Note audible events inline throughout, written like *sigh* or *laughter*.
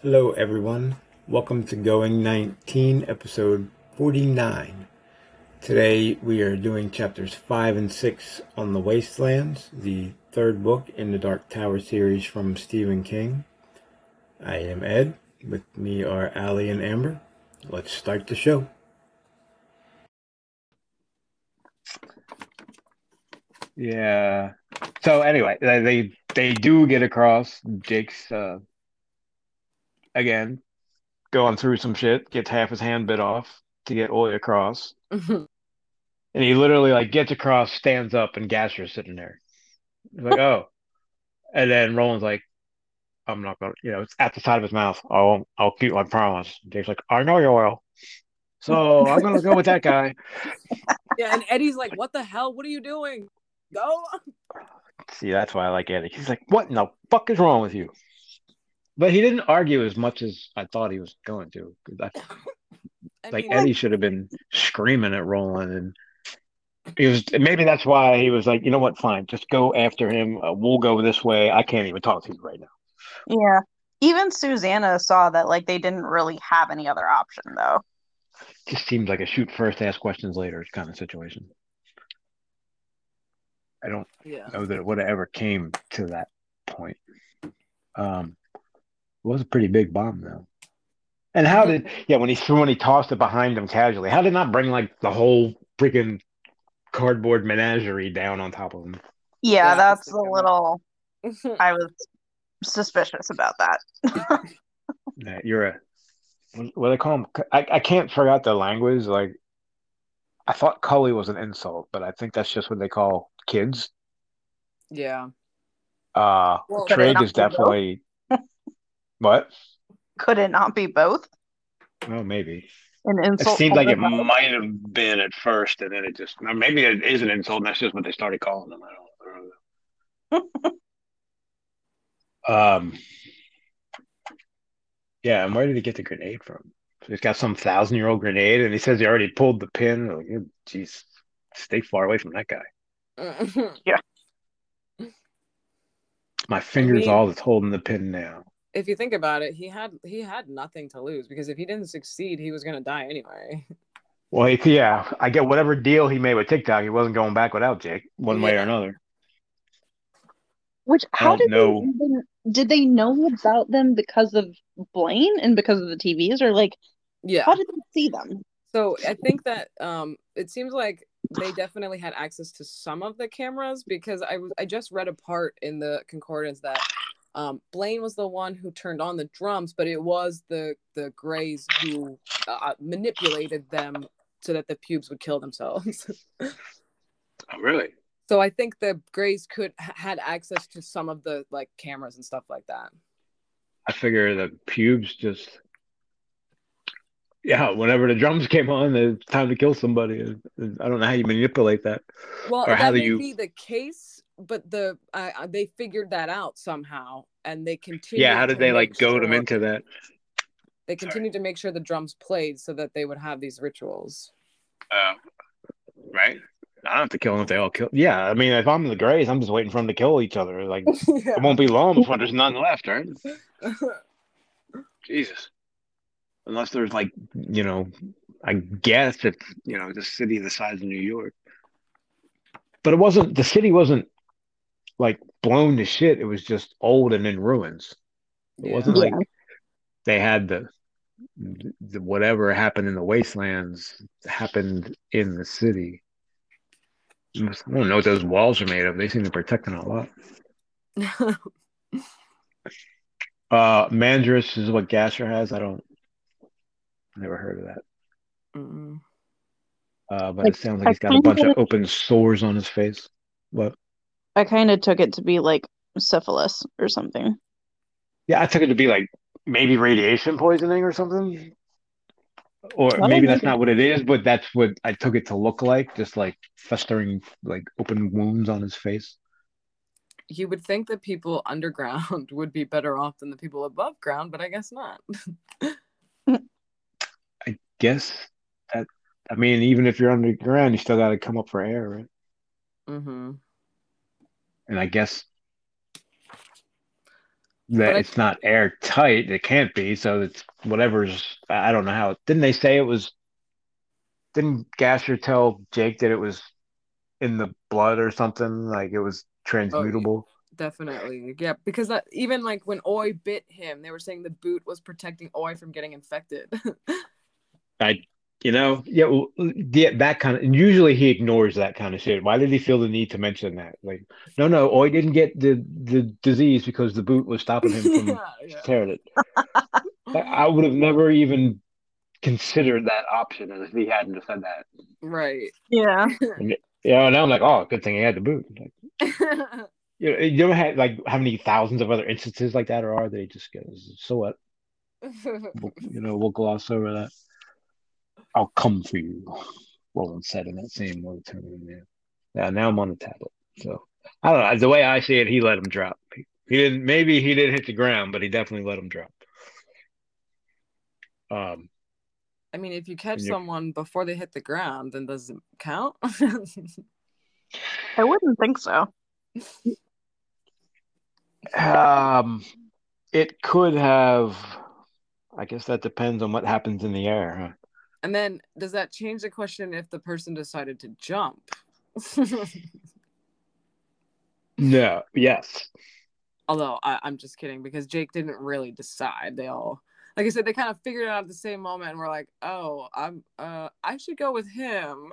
Hello, everyone. Welcome to Going 19, episode 49. Today we are doing chapters 5 and 6 on the Wastelands, the third book in the Dark Tower series from Stephen King. I am Ed. With me are Allie and Amber. Let's start the show. Yeah. So anyway, they they, do get across. Jake's uh, again going through some shit. Gets half his hand bit off to get Oi across, mm-hmm. and he literally like gets across, stands up, and Gasher's sitting there. He's like, oh, *laughs* and then Roland's like, I'm not gonna, you know, it's at the side of his mouth. I won't. I'll keep my promise. Dave's like, I know you will. So I'm gonna go with that guy. *laughs* Yeah, and Eddie's like, "What the hell? What are you doing? Go!" See, that's why I like Eddie. He's like, "What in the fuck is wrong with you?" But he didn't argue as much as I thought he was going to. I, *laughs* I like mean, Eddie should have been screaming at Roland, and he was. Maybe that's why he was like, "You know what? Fine, just go after him. Uh, we'll go this way. I can't even talk to you right now." Yeah. Even Susanna saw that like they didn't really have any other option though. Just seems like a shoot first, ask questions later kind of situation. I don't yeah. know that it would have ever came to that point. Um, it was a pretty big bomb though. And how did yeah when he threw when he tossed it behind him casually? How did not bring like the whole freaking cardboard menagerie down on top of him? Yeah, Yeah, that's that's a little *laughs* I was suspicious about that. *laughs* That you're a what, what do they call him? I I can't figure out the language. Like I thought Cully was an insult, but I think that's just what they call kids. yeah. Uh, Well, Could it Trig not is be both? definitely what? Could it not be both? Oh, maybe. An insult. It seemed like it and might have been at first, and then it just or maybe it is an insult, and that's just what they started calling them. I don't, I don't know. *laughs* um, yeah, and where did he get the grenade from? So he's got some thousand-year-old grenade, and he says he already pulled the pin. Like, "Yeah, Jeez, stay far away from that guy. *laughs* Yeah. My finger's mean- all that's holding the pin now. If you think about it, he had he had nothing to lose because if he didn't succeed, he was gonna die anyway. Well, he, yeah, I get whatever deal he made with Tick-Tock, he wasn't going back without Jake, one way or another. Which how did know. they even did they know about them because of Blaine and because of the TVs or like Yeah. how did they see them? So I think that um, it seems like they definitely had access to some of the cameras because I was I just read a part in the concordance that um, Blaine was the one who turned on the drums, but it was the the Greys who uh, manipulated them so that the pubes would kill themselves. *laughs* Oh, really? so I think the Greys could had access to some of the like cameras and stuff like that. I figure the pubes just, yeah, whenever the drums came on, it's time to kill somebody. I don't know how you manipulate that. Well, Or how that do you- be the case, but the uh, uh, they figured that out somehow, and they continued. Yeah, how did they like make goad them into that? They Sorry. continued to make sure the drums played so that they would have these rituals. Uh, right? I don't have to kill them if they all kill. Yeah, I mean, if I'm in the Greys, I'm just waiting for them to kill each other. Like, *laughs* it won't be long before there's none left, right? *laughs* Jesus. Unless there's like, you know, I guess it's, you know, the city the size of New York. But it wasn't, the city wasn't like blown to shit. It was just old and in ruins. It Yeah. wasn't Yeah. like they had the, the whatever happened in the wastelands happened in the city. I don't know what those walls are made of. They seem to protect them a lot. *laughs* Uh, Mandrus is what Gasher has. I don't, never heard of that. Mm. Uh, but Like, it sounds like I he's got a bunch of open sores on his face. What? I kind of took it to be like syphilis or something. Yeah, I took it to be like maybe radiation poisoning or something. Or maybe that's maybe. not what it is, but that's what I took it to look like, just like festering, like open wounds on his face. You would think that people *laughs* underground *laughs* would be better off than the people above ground, but I guess not. *laughs* I guess that, I mean, even if you're underground, you still got to come up for air, right? hmm And I guess that I- it's not airtight. It can't be. So it's whatever's. I don't know how. Didn't they say it was? Didn't Gasher tell Jake that it was in the blood or something? Like it was oh, transmutable. Definitely. Yeah, because that even like when Oi bit him, they were saying the boot was protecting Oi from getting infected. *laughs* I, you know, yeah, well, yeah, that kind of. And usually he ignores that kind of shit. Why did he feel the need to mention that? Like, no, no, Oi didn't get the the disease because the boot was stopping him *laughs* from yeah, yeah. tearing it. *laughs* I- I would have never even considered that option if he hadn't have said that. Right. Yeah. *laughs* Yeah, now I'm like, oh, good thing he had the boot. Like, you know, you don't have like how many thousands of other instances like that, or are they just get so what? We'll, you know, we'll gloss over that. I'll come for you, Roland said in that same monotone. Yeah. Yeah, now I'm on the tablet. So I don't know. The way I see it, he let him drop. He, he didn't. Maybe he didn't hit the ground, but he definitely let him drop. Um, I mean, if you catch someone before they hit the ground, then does it count? *laughs* I wouldn't think so. um, it could have. I guess that depends on what happens in the air. Huh? And then does that change the question if the person decided to jump? *laughs* No. Yes. Although I, I'm just kidding because Jake didn't really decide. They all, like I said, they kind of figured it out at the same moment and were like, "Oh, I'm, uh, I should go with him."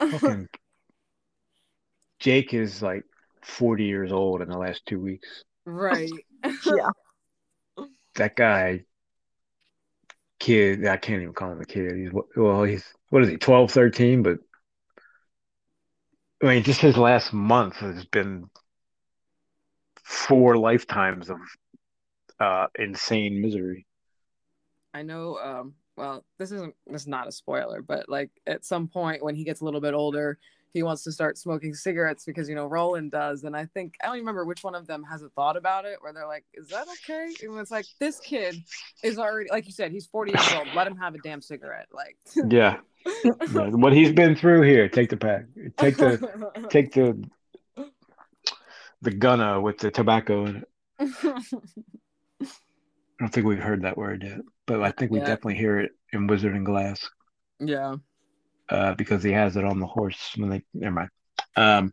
Fucking *laughs* Jake is like 40 years old in the last two weeks. right. Yeah. That guy, kid, I can't even call him a kid. He's well, he's what is he, 12, 13? But I mean, just his last month has been four lifetimes of uh, insane misery. I know. Um, well, this isn't this is not a spoiler, but like at some point when he gets a little bit older, he wants to start smoking cigarettes because you know Roland does, and I think I don't remember which one of them has a thought about it where they're like, "Is that okay?" And it's like this kid is already like you said, he's forty years old. Let him have a damn cigarette, like. *laughs* Yeah. Yeah, what he's been through here. Take the pack. Take the take the the gunna with the tobacco in it. I don't think we've heard that word yet, but I think we Yeah. definitely hear it in Wizard and Glass yeah. Uh, because he has it on the horse when they. Never mind. Um,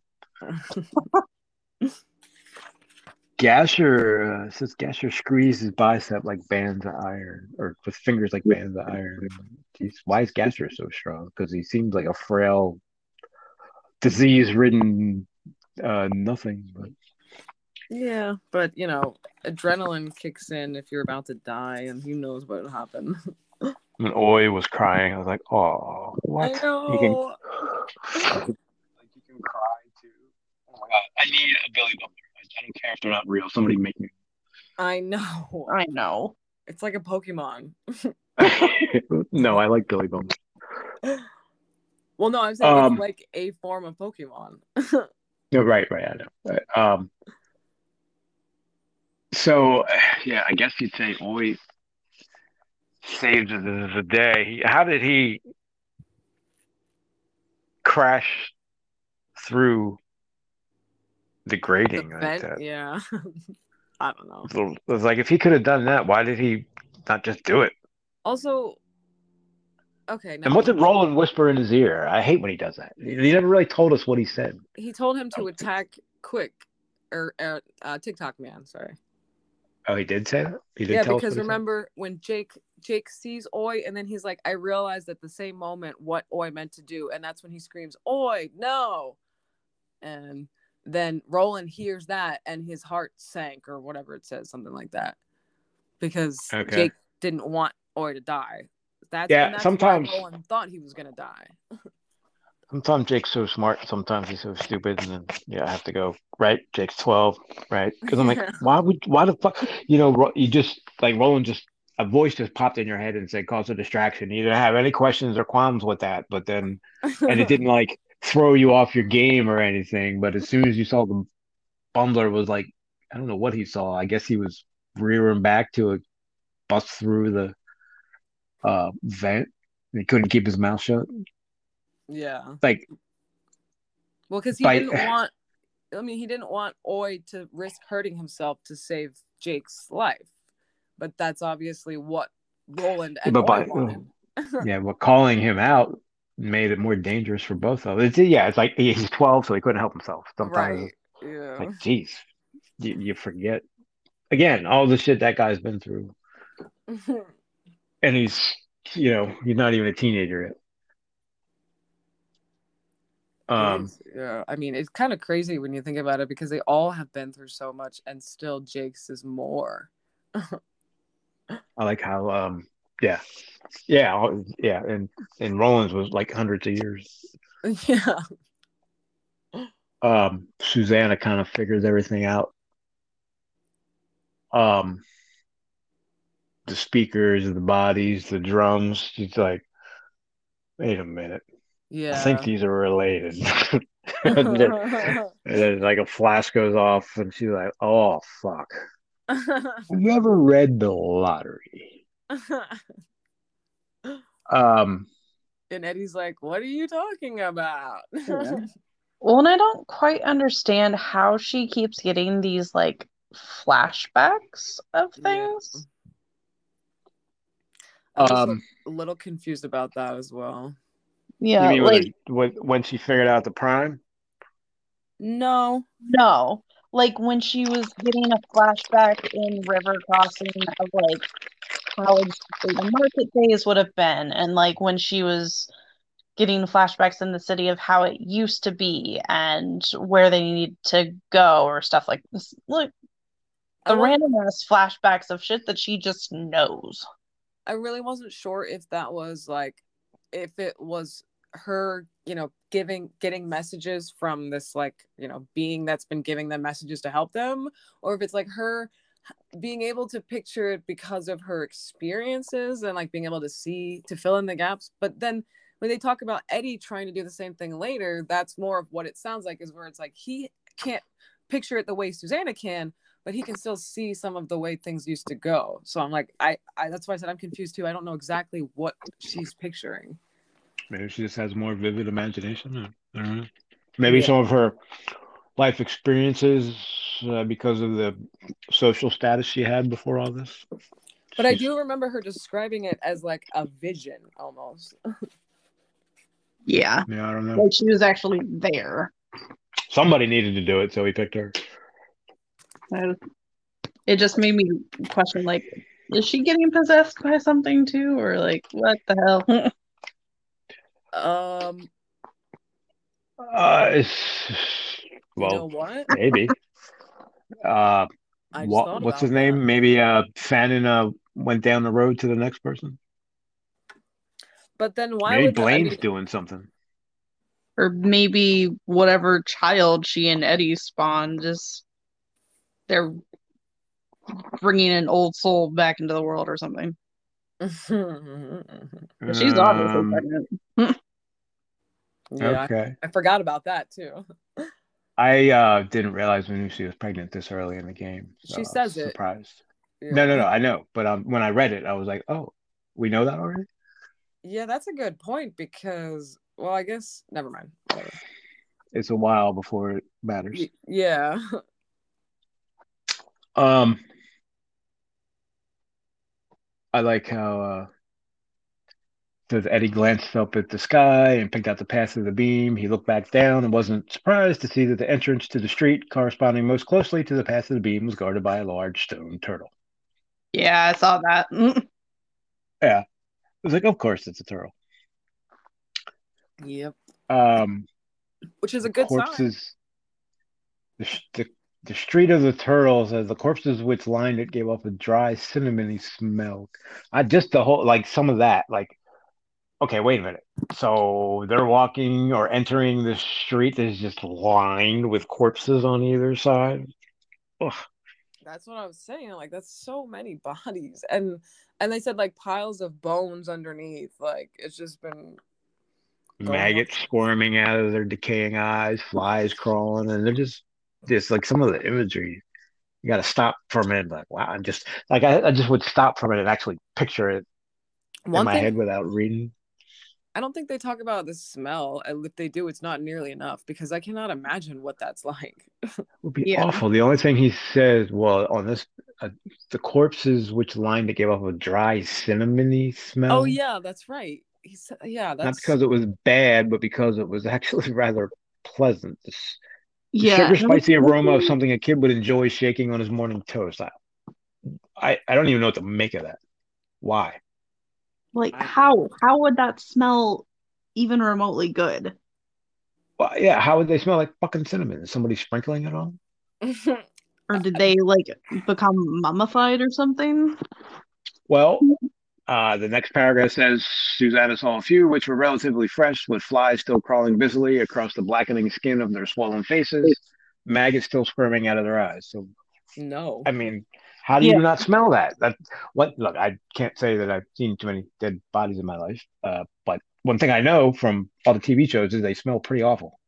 Gasher uh, says Gasher squeezed his bicep like bands of iron, or with fingers like bands of iron. Jeez, why is Gasher so strong? Because he seems like a frail, disease-ridden uh, nothing. But Yeah, but you know, adrenaline kicks in if you're about to die, and who knows what will happen. *laughs* when Oi was crying, I was like, "Oh, what?" I You can, know. like you can cry too. Oh my god, I need a Billy Bumbler. I don't care if they're not real. Somebody make me. I know. I know. It's like a Pokemon. *laughs* no, I like Billy Bumbler. Well, no, I'm saying Um, it's like a form of Pokemon. No, *laughs* right, right. I know. Right. Um. So, *sighs* yeah, I guess you'd say Oi saved the, the day. How did he crash through the The grating like that? yeah. *laughs* I don't know. It's a little- It's like if he could have done that, why did he not just do it? Also, okay, And what did Roland whisper in his ear? I hate when he does that. He never really told us what he said. he told him to attack quick, or uh, uh, Tick-Tock man. Sorry. Oh, he did say that. He did yeah, tell because remember when Jake Jake sees Oi, and then he's like, I realized at the same moment what Oi meant to do, and that's when he screams, Oi, no! And then Roland hears that, and his heart sank, or whatever it says, something like that, because Okay. Jake didn't want Oi to die. That's, Yeah, that's sometimes- Roland thought he was gonna die. *laughs* Sometimes Jake's so smart, sometimes he's so stupid, and then yeah, I have to go right. Jake's twelve, right? Because I'm like, *laughs* why would, why the fuck? You know, you just like Roland just a voice just popped in your head and said, "Cause a distraction." You didn't have any questions or qualms with that, but then and it didn't like throw you off your game or anything. But as soon as you saw the Bumbler was like, I don't know what he saw. I guess he was rearing back to a bust through the uh vent. And he couldn't keep his mouth shut. Yeah. Like Well, because he By- didn't *laughs* want I mean, he didn't want Oi to risk hurting himself to save Jake's life, but that's obviously what Roland and But by- oh, *laughs* yeah, but calling him out made it more dangerous for both of them. It's, yeah, it's like he's 12, so he couldn't help himself. Sometimes right? Yeah. like, geez, you, you forget. Again, all the shit that guy's been through. *laughs* And he's, you know, he's not even a teenager yet. Um, yeah, I mean, it's kind of crazy when you think about it because they all have been through so much, and still Jake's is more. *laughs* I like how, um, yeah, yeah, yeah, and and Roland's was like hundreds of years. yeah, Um, Susanna kind of figures everything out. Um, the speakers, the bodies, the drums. She's like, wait a minute, yeah. I think these are related. *laughs* and then, *laughs* and then like a flash goes off, and she's like, oh fuck. *laughs* Have you ever read the lottery? Um, and Eddie's like, "What are you talking about?" Yeah. Well, and I don't quite understand how she keeps getting these like flashbacks of Yeah. things. I was um, a little confused about that as well. You Yeah, mean like when, when she figured out the prime? No, no, like when she was getting a flashback in River Crossing of like how the market days would have been, and like when she was getting flashbacks in the city of how it used to be and where they need to go or stuff like this. Like the random ass flashbacks of shit that she just knows. I really wasn't sure if that was like if it was her, you know, giving getting messages from this like, you know, being that's been giving them messages to help them or if it's like her being able to picture it because of her experiences and like being able to see to fill in the gaps. But then when they talk about Eddie trying to do the same thing later, that's more of what it sounds like is where it's like he can't picture it the way Susanna can, but he can still see some of the way things used to go. So I'm like, I, I that's why I said I'm confused too. I don't know exactly what she's picturing. Maybe she just has more vivid imagination. I don't know. Maybe Yeah. some of her life experiences uh, because of the social status she had before all this. But I do remember her describing it as like a vision almost. *laughs* Yeah. Yeah, I don't know. Like she was actually there. Somebody needed to do it, so he picked her. It just made me question like, is she getting possessed by something too? Or like what the hell? *laughs* Um, Uh, it's, you know well, what? maybe. *laughs* Uh, I what, thought what's about his that. name? Maybe uh, Fannin uh, went down the road to the next person. But then why Maybe would the, I Blaine's mean, doing something. or maybe whatever child she and Eddie spawned just they're bringing an old soul back into the world or something. *laughs* She's obviously Um, pregnant. *laughs* yeah, Okay. I forgot about that too. *laughs* I uh, didn't realize she was pregnant this early in the game. so She I says it. Surprised. No, no, no. I know, but um, when I read it, I was like, "Oh, we know that already." Yeah, that's a good point because, well, I guess never mind. Whatever. It's a while before it matters. Y- yeah, Um, I like how uh, says Eddie glanced up at the sky and picked out the path of the beam. He looked back down and wasn't surprised to see that the entrance to the street, corresponding most closely to the path of the beam, was guarded by a large stone turtle. Yeah, I saw that. *laughs* Yeah. I was like, "Of course, it's a turtle." yep. Um, Which is a good sign. corpses. The, the the street of the turtles, as the corpses which lined it, gave off a dry, cinnamony smell. I just the whole like some of that. Like, okay, wait a minute. So they're walking or entering the street that is just lined with corpses on either side. Ugh. That's what I was saying. Like that's so many *laughs* bodies, and and they said like piles of bones underneath. Like it's just been Maggots squirming out of their decaying eyes, flies crawling, and they're just just like some of the imagery. You got to stop for a minute, like wow, I'm just like I, I just would stop for a minute and actually picture it in one my thing. head without reading. I don't think they talk about the smell. And if they do, it's not nearly enough because I cannot imagine what that's *laughs* like. It would be Yeah. awful. The only thing he says, well, on this, uh, the corpses which lined it gave off a dry cinnamony smell. oh yeah, that's right. He said, yeah, that's Not because it was bad, but because it was *laughs* actually rather pleasant. The the Yeah. sugar spicy it's aroma of something a kid would enjoy shaking on his morning toast. I, I, I don't even know what to make of that. Why? Like I- how how would that smell even remotely good? Well, yeah, how would they smell like fucking cinnamon? Is somebody sprinkling it on? *laughs* Or did they like become mummified or something? Well, uh, the next paragraph says Susanna saw a few which were relatively fresh, with flies still crawling busily across the blackening skin of their swollen faces, maggots still squirming out of their eyes. So, no. I mean, how do you not smell that? That what? Look, I can't say that I've seen too many dead bodies in my life, uh, but one thing I know from all the TV shows is they smell pretty awful.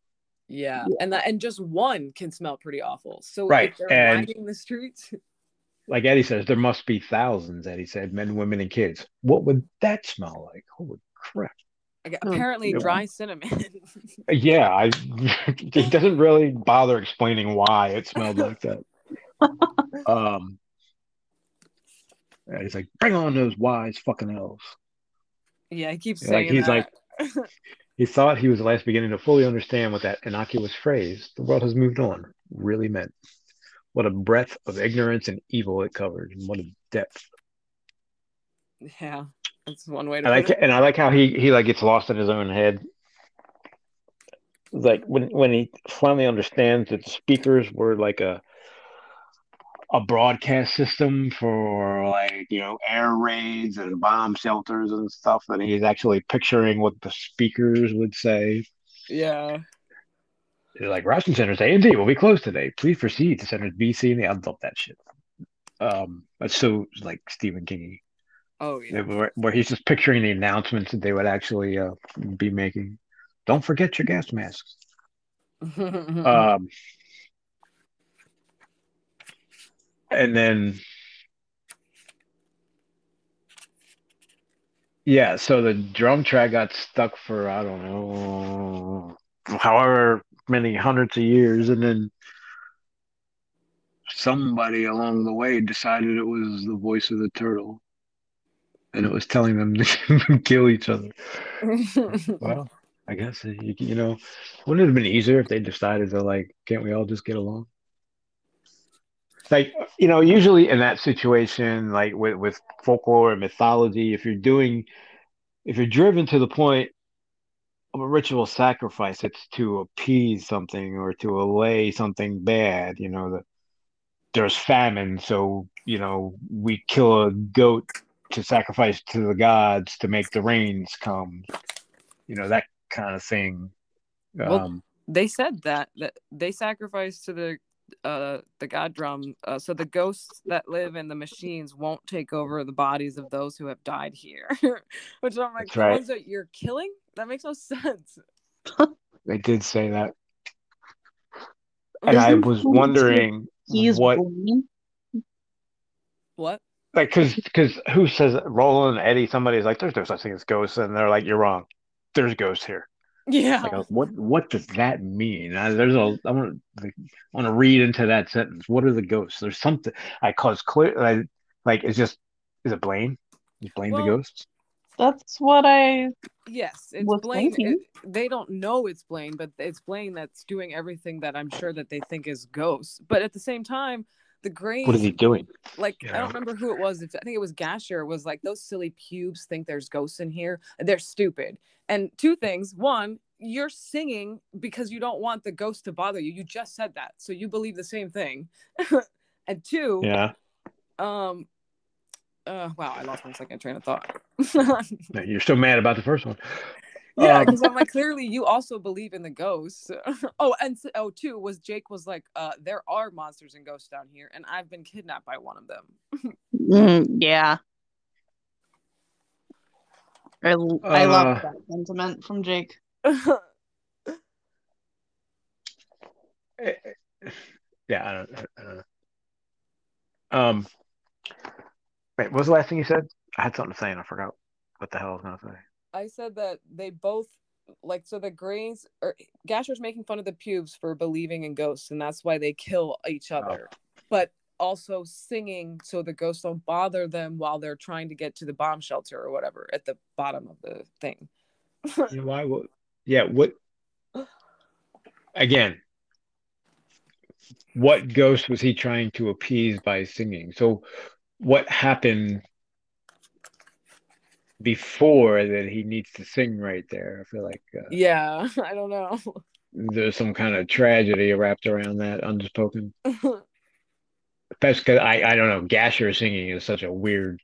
Yeah, and that and just one can smell pretty awful. So Right, if they're and- the streets, *laughs* Like Eddie says, there must be thousands. Eddie said, men, women, and kids. What would that smell like? Holy crap! like, Oh, apparently yeah. dry cinnamon. *laughs* Yeah, I *laughs* he doesn't really bother explaining why it smelled like that. Um he's like, bring on those wise fucking elves. yeah, he keeps Like, saying he's that. *laughs* He thought he was at last beginning to fully understand what that innocuous phrase, the world has moved on, really meant. What a breadth of ignorance and evil it covered, and what a depth. yeah, that's one way to I put like it. and I like how he he like gets lost in his own head. Like when when he finally understands that the speakers were like a a broadcast system for like you know air raids and bomb shelters and stuff, and he's actually picturing what the speakers would say. Yeah, They're like Russian centers A and D will be closed today. Please proceed to centers B, C, and D. I love that shit. Um, that's so like Stephen King. oh yeah, where, where he's just picturing the announcements that they would actually uh, be making. Don't forget your gas masks. *laughs* Um, and then, yeah, so the drum track got stuck for, I don't know, however many hundreds of years. And then somebody along the way decided it was the voice of the turtle. And it was telling them *laughs* to kill each other. Well, I guess you, you know, wouldn't it have been easier if they decided to like, can't we all just get along? Like, you know, usually in that situation, like with with folklore and mythology, if you're doing, if you're driven to the point of a ritual sacrifice, it's to appease something or to allay something bad. You know, the, there's famine, so you know we kill a goat to sacrifice to the gods to make the rains come. You know that kind of thing. Well, Um, they said that that they sacrificed to the uh the god drum uh, so the ghosts that live in the machines won't take over the bodies of those who have died here *laughs* which i'm like That's right. ones that you're killing that makes no sense *laughs* they did say that, and I was wondering He's what, Blaine. what like, because because who says Roland, Eddie, somebody's like, there's no such thing as ghosts, and they're like, you're wrong. There's ghosts here. Yeah Like, uh, what what does that mean? I, there's a I want to I want to read into that sentence. What are the ghosts? There's something I cause clear. I, like, it's just is it Blaine? Is Blaine Well, the ghost? That's what I yes it's Was blaine it- they don't know it's blaine but it's blaine that's doing everything that i'm sure that they think is ghosts but at the same time the graves What is he doing? like You I don't remember who it was. I think it was Gasher was like those silly pubes think there's ghosts in here. They're stupid. And two things. One, you're singing because you don't want the ghost to bother you. You just said that. So you believe the same thing. *laughs* and two, Yeah, um uh wow, I lost my second train of thought. *laughs* You're so mad about the first one. Yeah, Um, because I'm like, *laughs* clearly you also believe in the ghosts. *laughs* oh, and s- oh, two was Jake was like, uh, there are monsters and ghosts down here, and I've been kidnapped by one of them. Mm, *laughs* yeah. I, Uh, love that sentiment from Jake. yeah, I don't, I don't know. Um, wait, what was the last thing you said? I had something to say and I forgot what the hell I was gonna say. I said that they both like so the Greys or er, Gasher's making fun of the pubes for believing in ghosts, and that's why they kill each oh. other. But also singing so the ghosts don't bother them while they're trying to get to the bomb shelter or whatever at the bottom of the thing. *laughs* You know, why would yeah, what again, what ghost was he trying to appease by singing? So what happened before that he needs to sing right there? I feel like uh, Yeah, *laughs* I don't know. there's some kind of tragedy wrapped around that unspoken. *laughs* That's because I, I don't know. Gasher singing is such a weird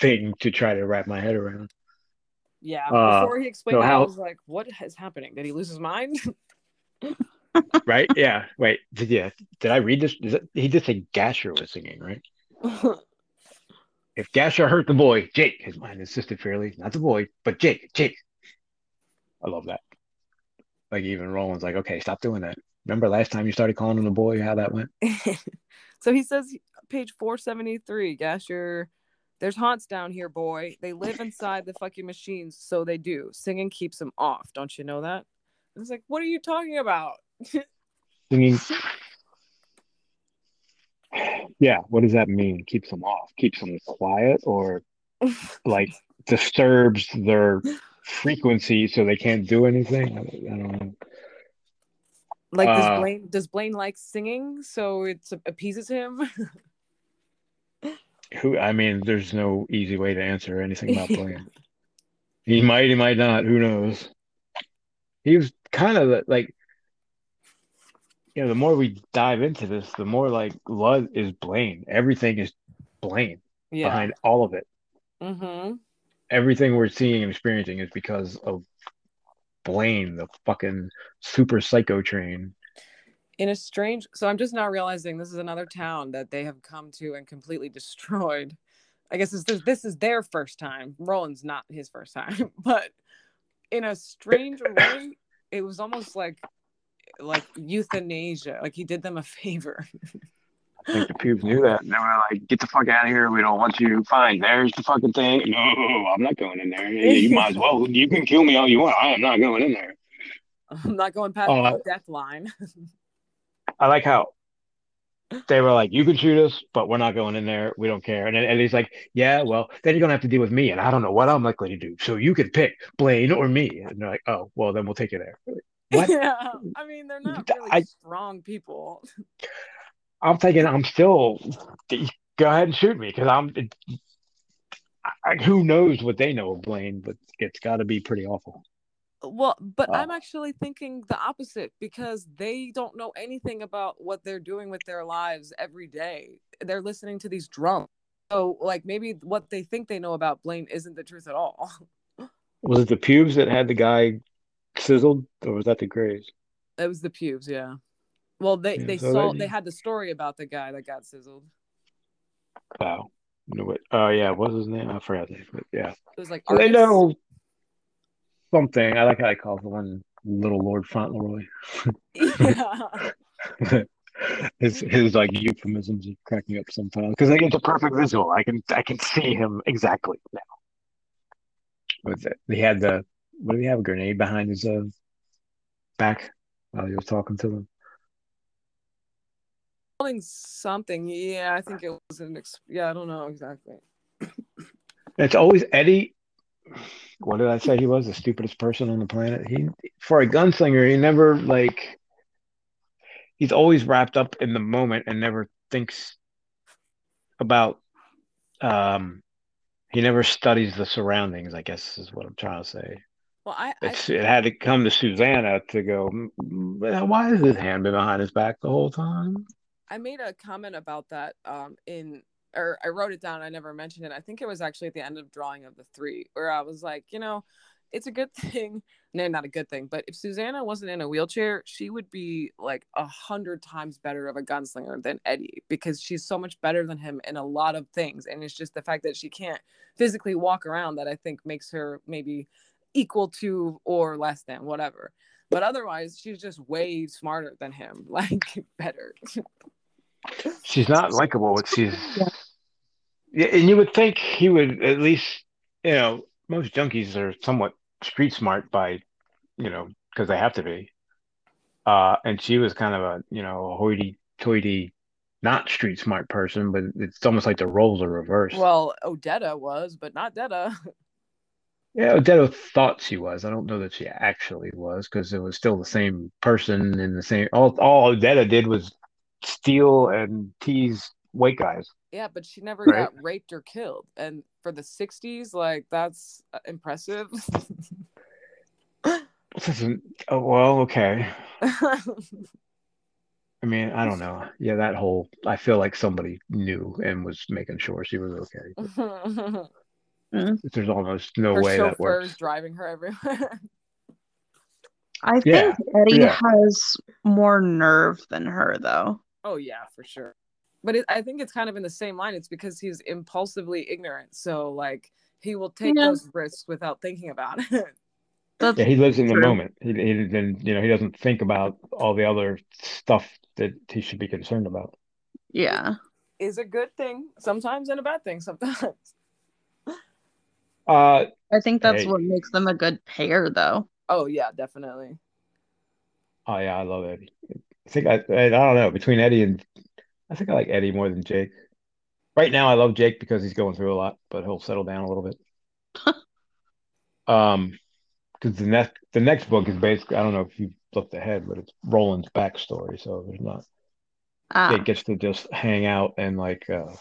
thing to try to wrap my head around. yeah, Uh, before he explained so it, I was like, "What is happening? Did he lose his mind?" *laughs* Right? yeah. Wait. Did yeah? Did I read this? He did say Gasher was singing, right? If Gasher hurt the boy, Jake, his mind insisted fairly, not the boy, but Jake, Jake. I love that. Like even Roland's like, okay, stop doing that. Remember last time you started calling him the boy, how that went? *laughs* so he says, page 473, Gasher, there's haunts down here, boy. They live inside the fucking machines, so they do. Singing keeps them off. Don't you know that? I was like, what are you talking about? *laughs* Singing. Yeah, what does that mean? Keeps them off, keeps them quiet, or like *laughs* disturbs their frequency so they can't do anything? I, I don't know. Like, does Uh, Blaine does Blaine like singing, so it appeases him? *laughs* Who? I mean, there's no easy way to answer anything about *laughs* Blaine. He might, he might not. Who knows? He was kind of like, you know, the more we dive into this, the more like Lud is Blaine. Everything is Blaine yeah. behind all of it. Mm-hmm. Everything we're seeing and experiencing is because of Blaine, the fucking super psycho train. In a strange, so I'm just now realizing this is another town that they have come to and completely *laughs* destroyed. I guess this this, this is their first time. Roland's not his first time, *laughs* but in a strange way, it was almost like like euthanasia. Like he did them a *laughs* favor. I think the pubes knew that. And they were like, get the fuck out of here. We don't want you. Fine. There's the fucking thing. No, I'm not going in there. Yeah, You might as well. You can kill me all you want. I am not going in there. *laughs* I'm not going past Uh, the death line. *laughs* I like how they were like, you can shoot us, but we're not going in there. We don't care. And, then- and he's like, yeah, well, then you're going to have to deal with me. And I don't know what I'm likely to do. So you can pick Blaine or me. And they're like, oh, well, then we'll take you there. *laughs* What? yeah, I mean they're not really I- strong people. I'm thinking I'm still go ahead and shoot me because I'm. I, who knows what they know of Blaine, but it's got to be pretty awful. Well, but Oh. I'm actually thinking the opposite because they don't know anything about what they're doing with their lives every day. They're listening to these drums. So, like, maybe what they think they know about Blaine isn't the truth at all. Was it the pubes that had the guy sizzled, or was that the Grays? It was the pubes, yeah. Well, they Yeah, they so saw that- they had the story about the guy that got sizzled. Wow. No. Oh, yeah. What was his name? I forgot. his name, But yeah. It was like So they know something. I like how they call the one Little Lord Fauntleroy. Yeah. *laughs* his his like euphemisms are cracking up sometimes because I get a perfect visual. I can I can see him exactly now. What's it? He had the what did he have? A grenade behind his uh, back while he was talking to them. Holding something. Yeah, I think it was an. Ex- yeah, I don't know exactly. *clears throat* It's always Eddie. What did I say? He was the stupidest person on the planet. He for a gunslinger, he never like. He's always wrapped up in the moment and never thinks about. Um, he never studies the surroundings. I guess is what I'm trying to say. Well, I, I it had to come to Susanna to go. "Mm, Why has his hand been behind his back the whole time? I made a comment about that um in or I wrote it down. I never mentioned it. I think it was actually at the end of drawing of the three, where I was like, you know, it's a good *laughs* thing. No, not a good thing, but if Susanna wasn't in a wheelchair, she would be like a hundred times better of a gunslinger than Eddie because she's so much better than him in a lot of things. And it's just the fact that she can't physically walk around that I think makes her maybe equal to or less than whatever. But otherwise, she's just way smarter than him, *laughs* like better. She's not likable, but she's. Yeah, and you would think he would at least, you know, most junkies are somewhat street smart by, you know, because they have to be. Uh, and she was kind of a, you know, a hoity-toity, not street smart person, but it's almost like the roles are reversed. Well, Odetta was, but not Detta. *laughs* Yeah, Odetta thought she was. I don't know that she actually was because it was still the same person in the same. All all Odetta did was steal and tease white guys. Yeah, but she never Right. got raped or killed. And for the 60s, like that's uh, impressive. Oh, well, okay. *laughs* I mean, I don't know. Yeah, that whole. I feel like somebody knew and was making sure she was okay. *laughs* Her There's almost no way that chauffeurs works. driving her everywhere. *laughs* I Yeah, think Eddie yeah. has more nerve than her, though. oh yeah, for sure. But it, I think it's kind of in the same line. It's because he's impulsively ignorant. So like he will take Yeah. those risks without thinking about *laughs* it. That's Yeah, he lives in the True. moment. He, he didn't, you know, he doesn't think about all the other stuff that he should be concerned about. yeah. is a good thing sometimes and a bad thing sometimes. *laughs* Uh, I think that's Hey. what makes them a good pair, though. Oh yeah, definitely. oh yeah, I love Eddie. I think I, I, I don't know between Eddie and I think I like Eddie more than Jake. Right now, I love Jake because he's going through a lot, but he'll settle down a little bit. *laughs* Um, because the next the next book is basically I don't know if you looked ahead, but it's Roland's backstory. So there's not Ah, Jake gets to just hang out and like uh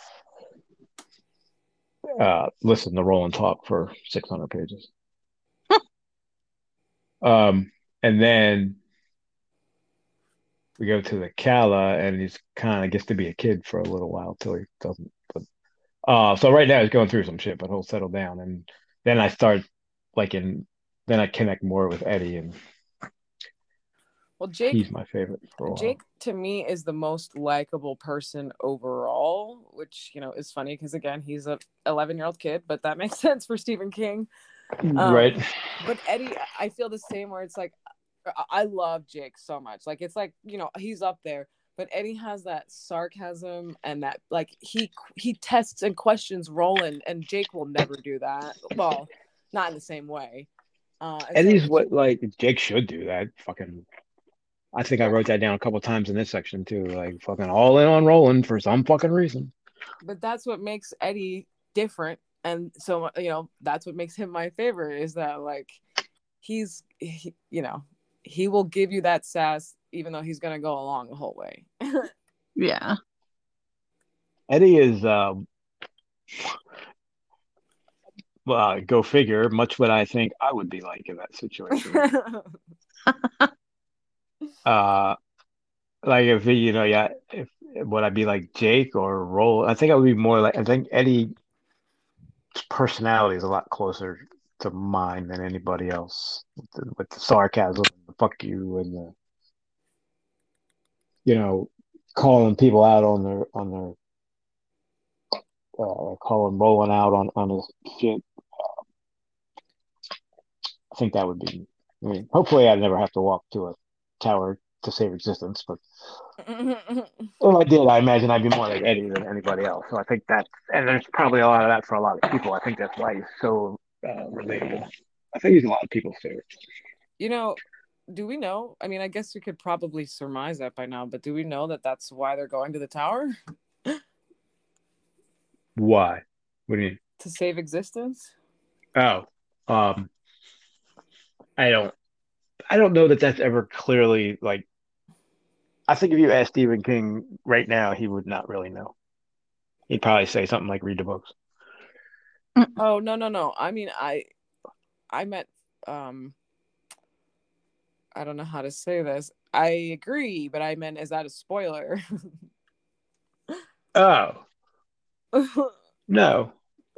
uh listen to Roland talk for 600 pages. *laughs* um, and then we go to the Calla, and he's kind of gets to be a kid for a little while till he doesn't. But uh, so right now he's going through some shit, but he'll settle down, and then I start like in then I connect more with Eddie, and Well, Jake he's my favorite for a while. Jake to me is the most likable person overall, which you know is funny because again he's a 11 year old kid, but that *laughs* makes sense for Stephen King. um, right? But Eddie, I feel the same where it's like I- love Jake so much. Like it's like you know he's up there, but Eddie has that sarcasm and that like he he tests and questions Roland, and Jake will never do that. Well, not in the same way. Uh, and so- Eddie's what like Jake should do that. Fucking, I think I wrote that down a couple times in this section too. Like fucking all in on Roland for some fucking reason. but that's what makes Eddie different. And so, you know, that's what makes him my favorite is that, like, he's, he, you know, he will give you that sass even though he's going to go along the whole way. *laughs* yeah. Eddie is, um, well, go figure. Much what I think I would be like in that situation. *laughs* *laughs* uh, like if you know, yeah, if would I be like Jake or Roll? I think I would be more like I think Eddie's personality is a lot closer to mine than anybody else with the, with the sarcasm, the fuck you, and the you know calling people out on their on their uh, calling Roland out on on his shit. Uh, I think that would be. I mean, hopefully, I'd never have to walk to a tower to save existence, but *laughs* if I did, I imagine I'd be more like Eddie than anybody else. So I think that, and there's probably a lot of that for a lot of people. I think that's why he's so uh, relatable. I think he's a lot of people's favorite. you know, do we know? I mean, I guess we could probably surmise that by now, but do we know that that's why they're going to the tower Why? What do you mean? to save existence? Oh, um, I don't, I don't know that that's ever clearly like. I think if you ask Stephen King right now, he would not really know. He'd probably say something like "read the books." *clears throat* Oh no no no! I mean I, I meant um. I don't know how to say this. I agree, but I meant is that a spoiler? Oh *laughs* no,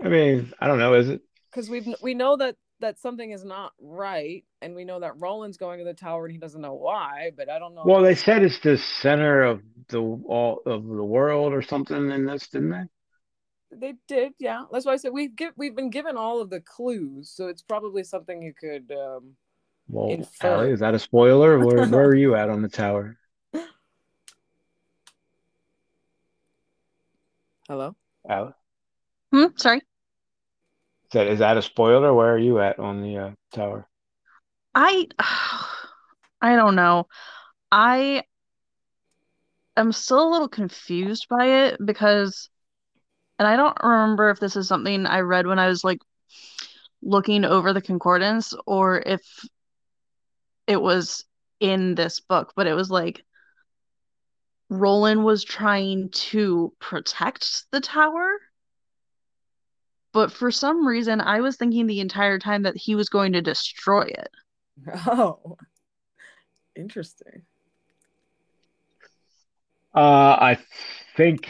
I mean I don't know. Is it? Because we we know that that something is not right, and we know that Roland's going to the tower and he doesn't know why. But I don't know. Well, they said it's the center of the all of the world or something in this, didn't they? they did, yeah. That's why I said we've give we've been given all of the clues, so it's probably something you could. um Well, Infer. Allie, is that a spoiler? *laughs* Where where are you at on the tower? Hello. Allie? Hmm, sorry. That is that a spoiler? Where are you at on the uh, tower? I *sighs* I don't know. I am still a little confused by it because and I don't remember if this is something I read when I was like looking over the concordance or if it was in this book, but it was like Roland was trying to protect the tower. But for some reason, I was thinking the entire time that he was going to destroy it. Oh, interesting. Uh, I think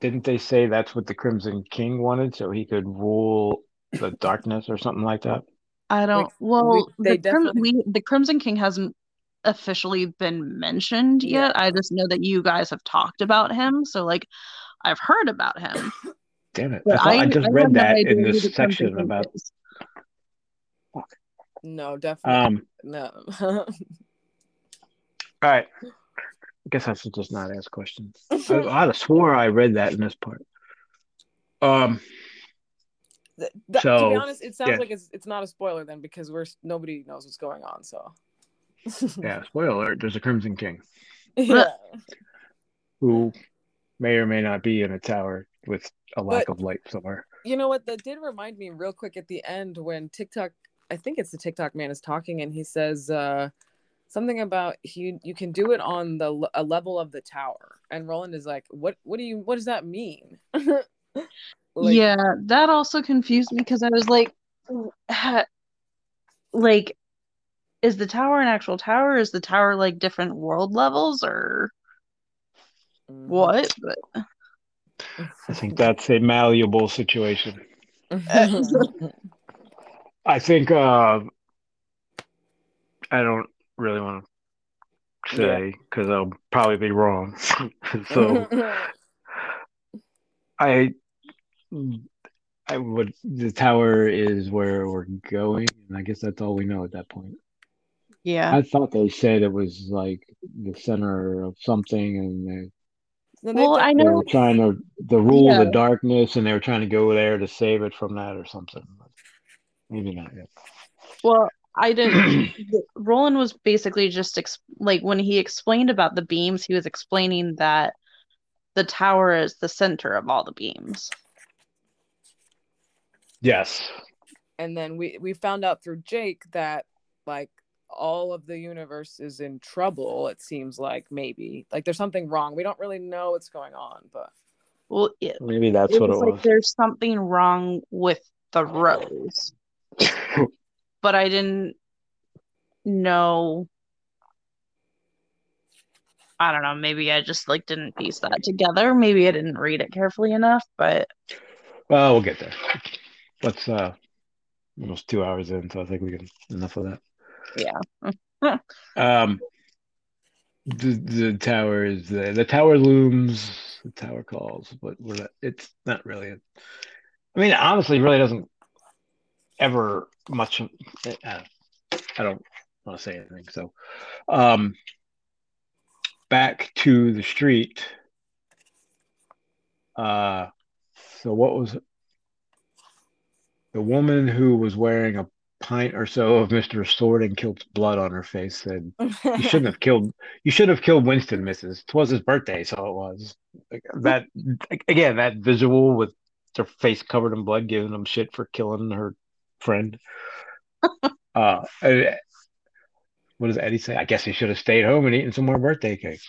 didn't they say that's what the Crimson King wanted, so he could rule the darkness or something like that? I don't. Like, well, we- they the, Crim- definitely- we, the Crimson King hasn't officially been mentioned Yeah. yet. I just know that you guys have talked about him, so like I've heard about him. *coughs* Damn it! I thought I, just have read that idea in this section about. is. No, definitely Um. no. *laughs* All right. I guess I should just not ask questions. I, *laughs* I'd have swore I read that in this part. Um. Th- that- to So, be honest, it sounds yeah. like it's it's not a spoiler then because we're nobody knows what's going on. So Yeah. Spoiler alert: There's a Crimson King *laughs* yeah. who may or may not be in a tower with a lack But- of light somewhere. You know what? That did remind me real quick at the end when Tick-Tock, I think it's the Tick-Tock man is talking and he says uh, something about he you can do it on the l- a level of the tower, and Roland is like, "What? What do you? What does that mean?" *laughs* Like, yeah, that also confused me because I was like, like, is the tower an actual tower? Is the tower like different world levels or. What? But I think that's a malleable situation. *laughs* I think uh, I don't really want to say because I'll probably be wrong. *laughs* so *laughs* I, I would. The tower is where we're going, and I guess that's all we know at that point. yeah, I thought they said it was like the center of something, and they, No, they Well, I know they were trying to the rule Yeah. the darkness, and they were trying to go there to save it from that or something. But maybe not yet. well, I didn't. *clears throat* *clears throat* Roland was basically just ex like when he explained about the beams, he was explaining that the tower is the center of all the beams. Yes. and then we we found out through Jake that like all of the universe is in trouble. It seems like maybe like there's something wrong. We don't really know what's going on, but Well, it, Maybe that's it what it was like there's something wrong with the rose, *laughs* but I didn't know. I don't know. Maybe I just like didn't piece that together. Maybe I didn't read it carefully enough, but Well, we'll get there. Let's uh almost two hours in, so I think we can enough of that. Yeah. *laughs* Um the the tower is the the tower looms, the tower calls, but not, it's not really a, I mean, honestly, really doesn't ever much uh, I don't want to say anything. So um back to the street. Uh so what was the woman who was wearing a pint or so of Mr. Sword and Kilt's blood on her face said, "You *laughs* shouldn't have killed. You should have killed Winston, Mrs. Twas his birthday, so it was." That again, that visual with her face covered in blood, giving him shit for killing her friend. *laughs* uh, what does Eddie say? I guess he should have stayed home and eaten some more birthday cake.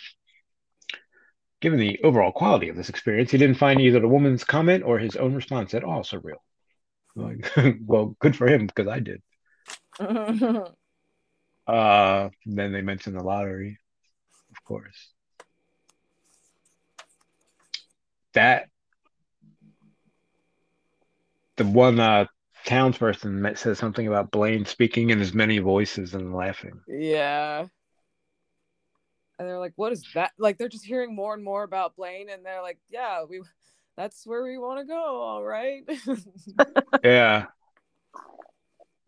Given the overall quality of this experience, he didn't find either the woman's comment or his own response at all surreal. Like, *laughs* well, good for him because I did. *laughs* Uh, then they mentioned the lottery, of course. That the one uh, townsperson met, says something about Blaine speaking in as many voices and laughing. yeah. And they're like, "What is that?" Like they're just hearing more and more about Blaine, and they're like, "Yeah, we, that's where we want to go. All right." *laughs* Yeah.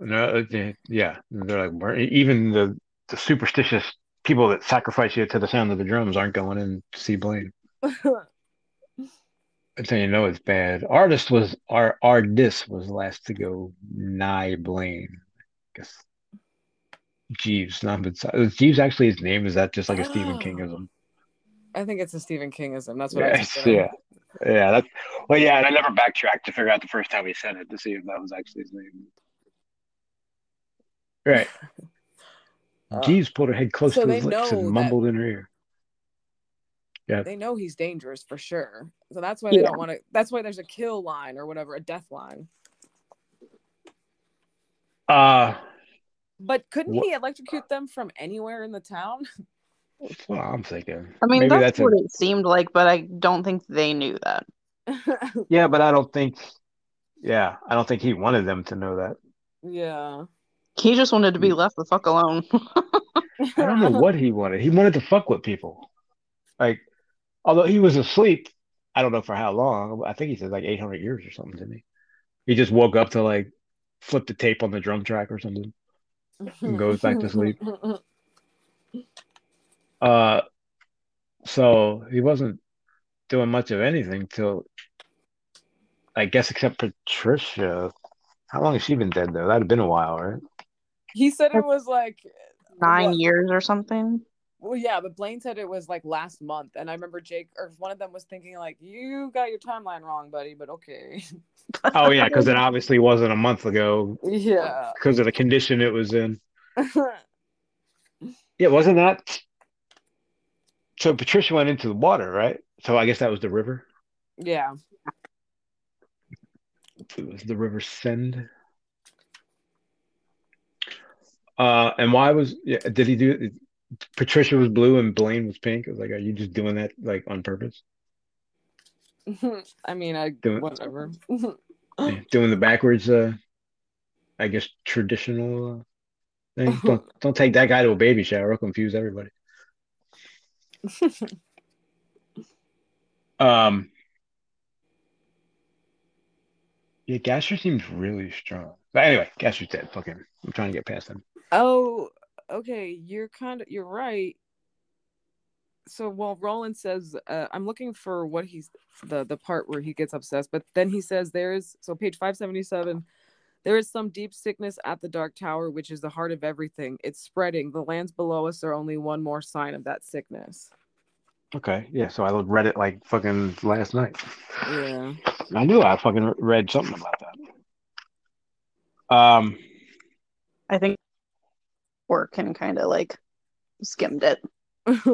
No, yeah. They're like even the the superstitious people that sacrifice you to the sound of the drums aren't going in to see Blaine. *laughs* How you know it's bad. Artist was our artist was last to go nigh Blaine. I guess Jeeves, not is Jeeves actually his name? Is that just like a Stephen Oh. Kingism? I think it's a Stephen Kingism. That's what I Yes, thinking. yeah. Yeah, that's well yeah, and I never backtracked to figure out the first time he said it to see if that was actually his name. Right. Uh, Jeeves pulled her head close so to his lips know and that- mumbled in her ear. Yeah. They know he's dangerous for sure. So that's why they Yeah. don't want to. That's why there's a kill line or whatever, a death line. Uh But couldn't Wha- he electrocute them from anywhere in the town? that's what I'm thinking. I mean, Maybe that's, that's a- what it seemed like, but I don't think they knew that. *laughs* Yeah, but I don't think yeah, I don't think he wanted them to know that. yeah. He just wanted to be left the fuck alone. *laughs* I don't know what he wanted. He wanted to fuck with people. Like, although he was asleep, I don't know for how long. I think he said like 800 years or something, didn't he? He just woke up to like flip the tape on the drum track or something. and goes back to sleep. *laughs* Uh, so he wasn't doing much of anything till, I guess, except Patricia. How long has she been dead though? That'd have been a while, right? He said it was like Nine what? years or something. Well, yeah, but Blaine said it was like last month, and I remember Jake or one of them was thinking like, "You got your timeline wrong, buddy," but okay. *laughs* Oh yeah, because it obviously wasn't a month ago yeah. because of the condition it was in. *laughs* Yeah, wasn't that? So Patricia went into the water, right? So I guess that was the river. yeah. It was the River Send. Uh, and why was yeah, did he do Patricia was blue and Blaine was pink? I was like, are you just doing that like on purpose? *laughs* I mean, I Do whatever. Yeah, *laughs* doing the backwards uh I guess traditional uh, thing. *laughs* Don't don't take that guy to a baby shower, it'll confuse everybody. Um Yeah, Gasher seems really strong. But anyway, Gasher's dead. Fuck him. I'm trying to get past him. oh, okay. You're kind of you're right. So while Roland says, uh, "I'm looking for what he's the the part where he gets obsessed," but then he says, "There is so page five seventy seven. There is some deep sickness at the Dark Tower, which is the heart of everything. It's spreading. The lands below us are only one more sign of that sickness." Okay, yeah, so I read it like fucking last night. Yeah. I knew I fucking read something about that. Um, I think work and kind of like skimmed it. *laughs* yeah,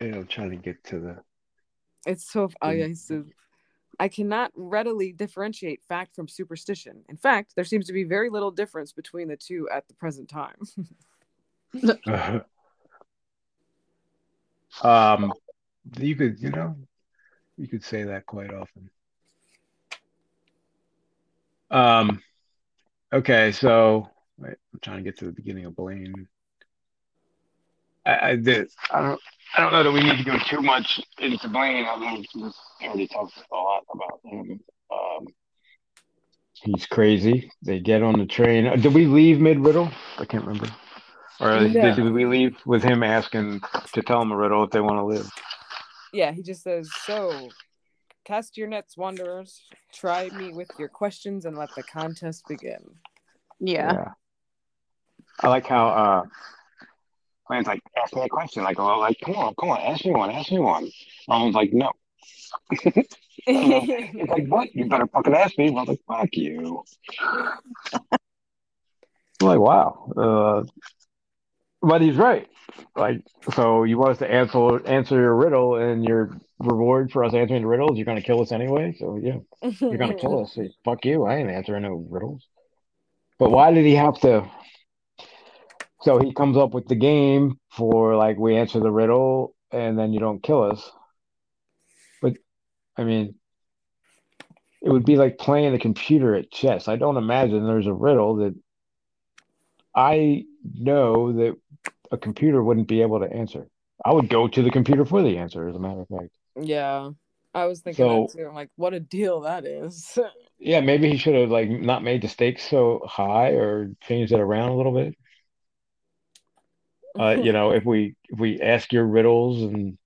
I'm trying to get to the. It's so. Oh yeah, he says, I cannot readily differentiate fact from superstition. In fact, there seems to be very little difference between the two at the present time. *laughs* *laughs* um, you could, you know, you could say that quite often. Um, okay, so wait, I'm trying to get to the beginning of Blaine. I, I did. I don't. I don't know that we need to go too much into Blaine. I mean, we already talked a lot about him. Um, he's crazy. They get on the train. Uh, Did we leave mid riddle? I can't remember. Or Yeah. did, did we leave with him asking to tell him a riddle if they want to live? yeah, he just says, So cast your nets, wanderers. Try me with your questions and let the contest begin. Yeah. I like how uh Blaine's like, ask me a question. Like, well, like, come on, come on, ask me one, ask me one. Roland's like, no. *laughs* it's like, what? You better fucking ask me. I'm like, fuck you. *laughs* I'm like, wow. Uh, but he's right. Like, so you want us to answer answer your riddle, and your reward for us answering the riddles, you're gonna kill us anyway. So yeah, you're gonna kill us. Fuck you. I ain't answering no riddles. But why did he have to? So he comes up with the game for like we answer the riddle and then you don't kill us. But I mean, it would be like playing a computer at chess. I don't imagine there's a riddle that I know that a computer wouldn't be able to answer. I would go to the computer for the answer, as a matter of fact. yeah. I was thinking So- that too. I'm like, what a deal that is. *laughs* Yeah, maybe he should have like not made the stakes so high or changed it around a little bit. Uh, you know, if we if we ask your riddles and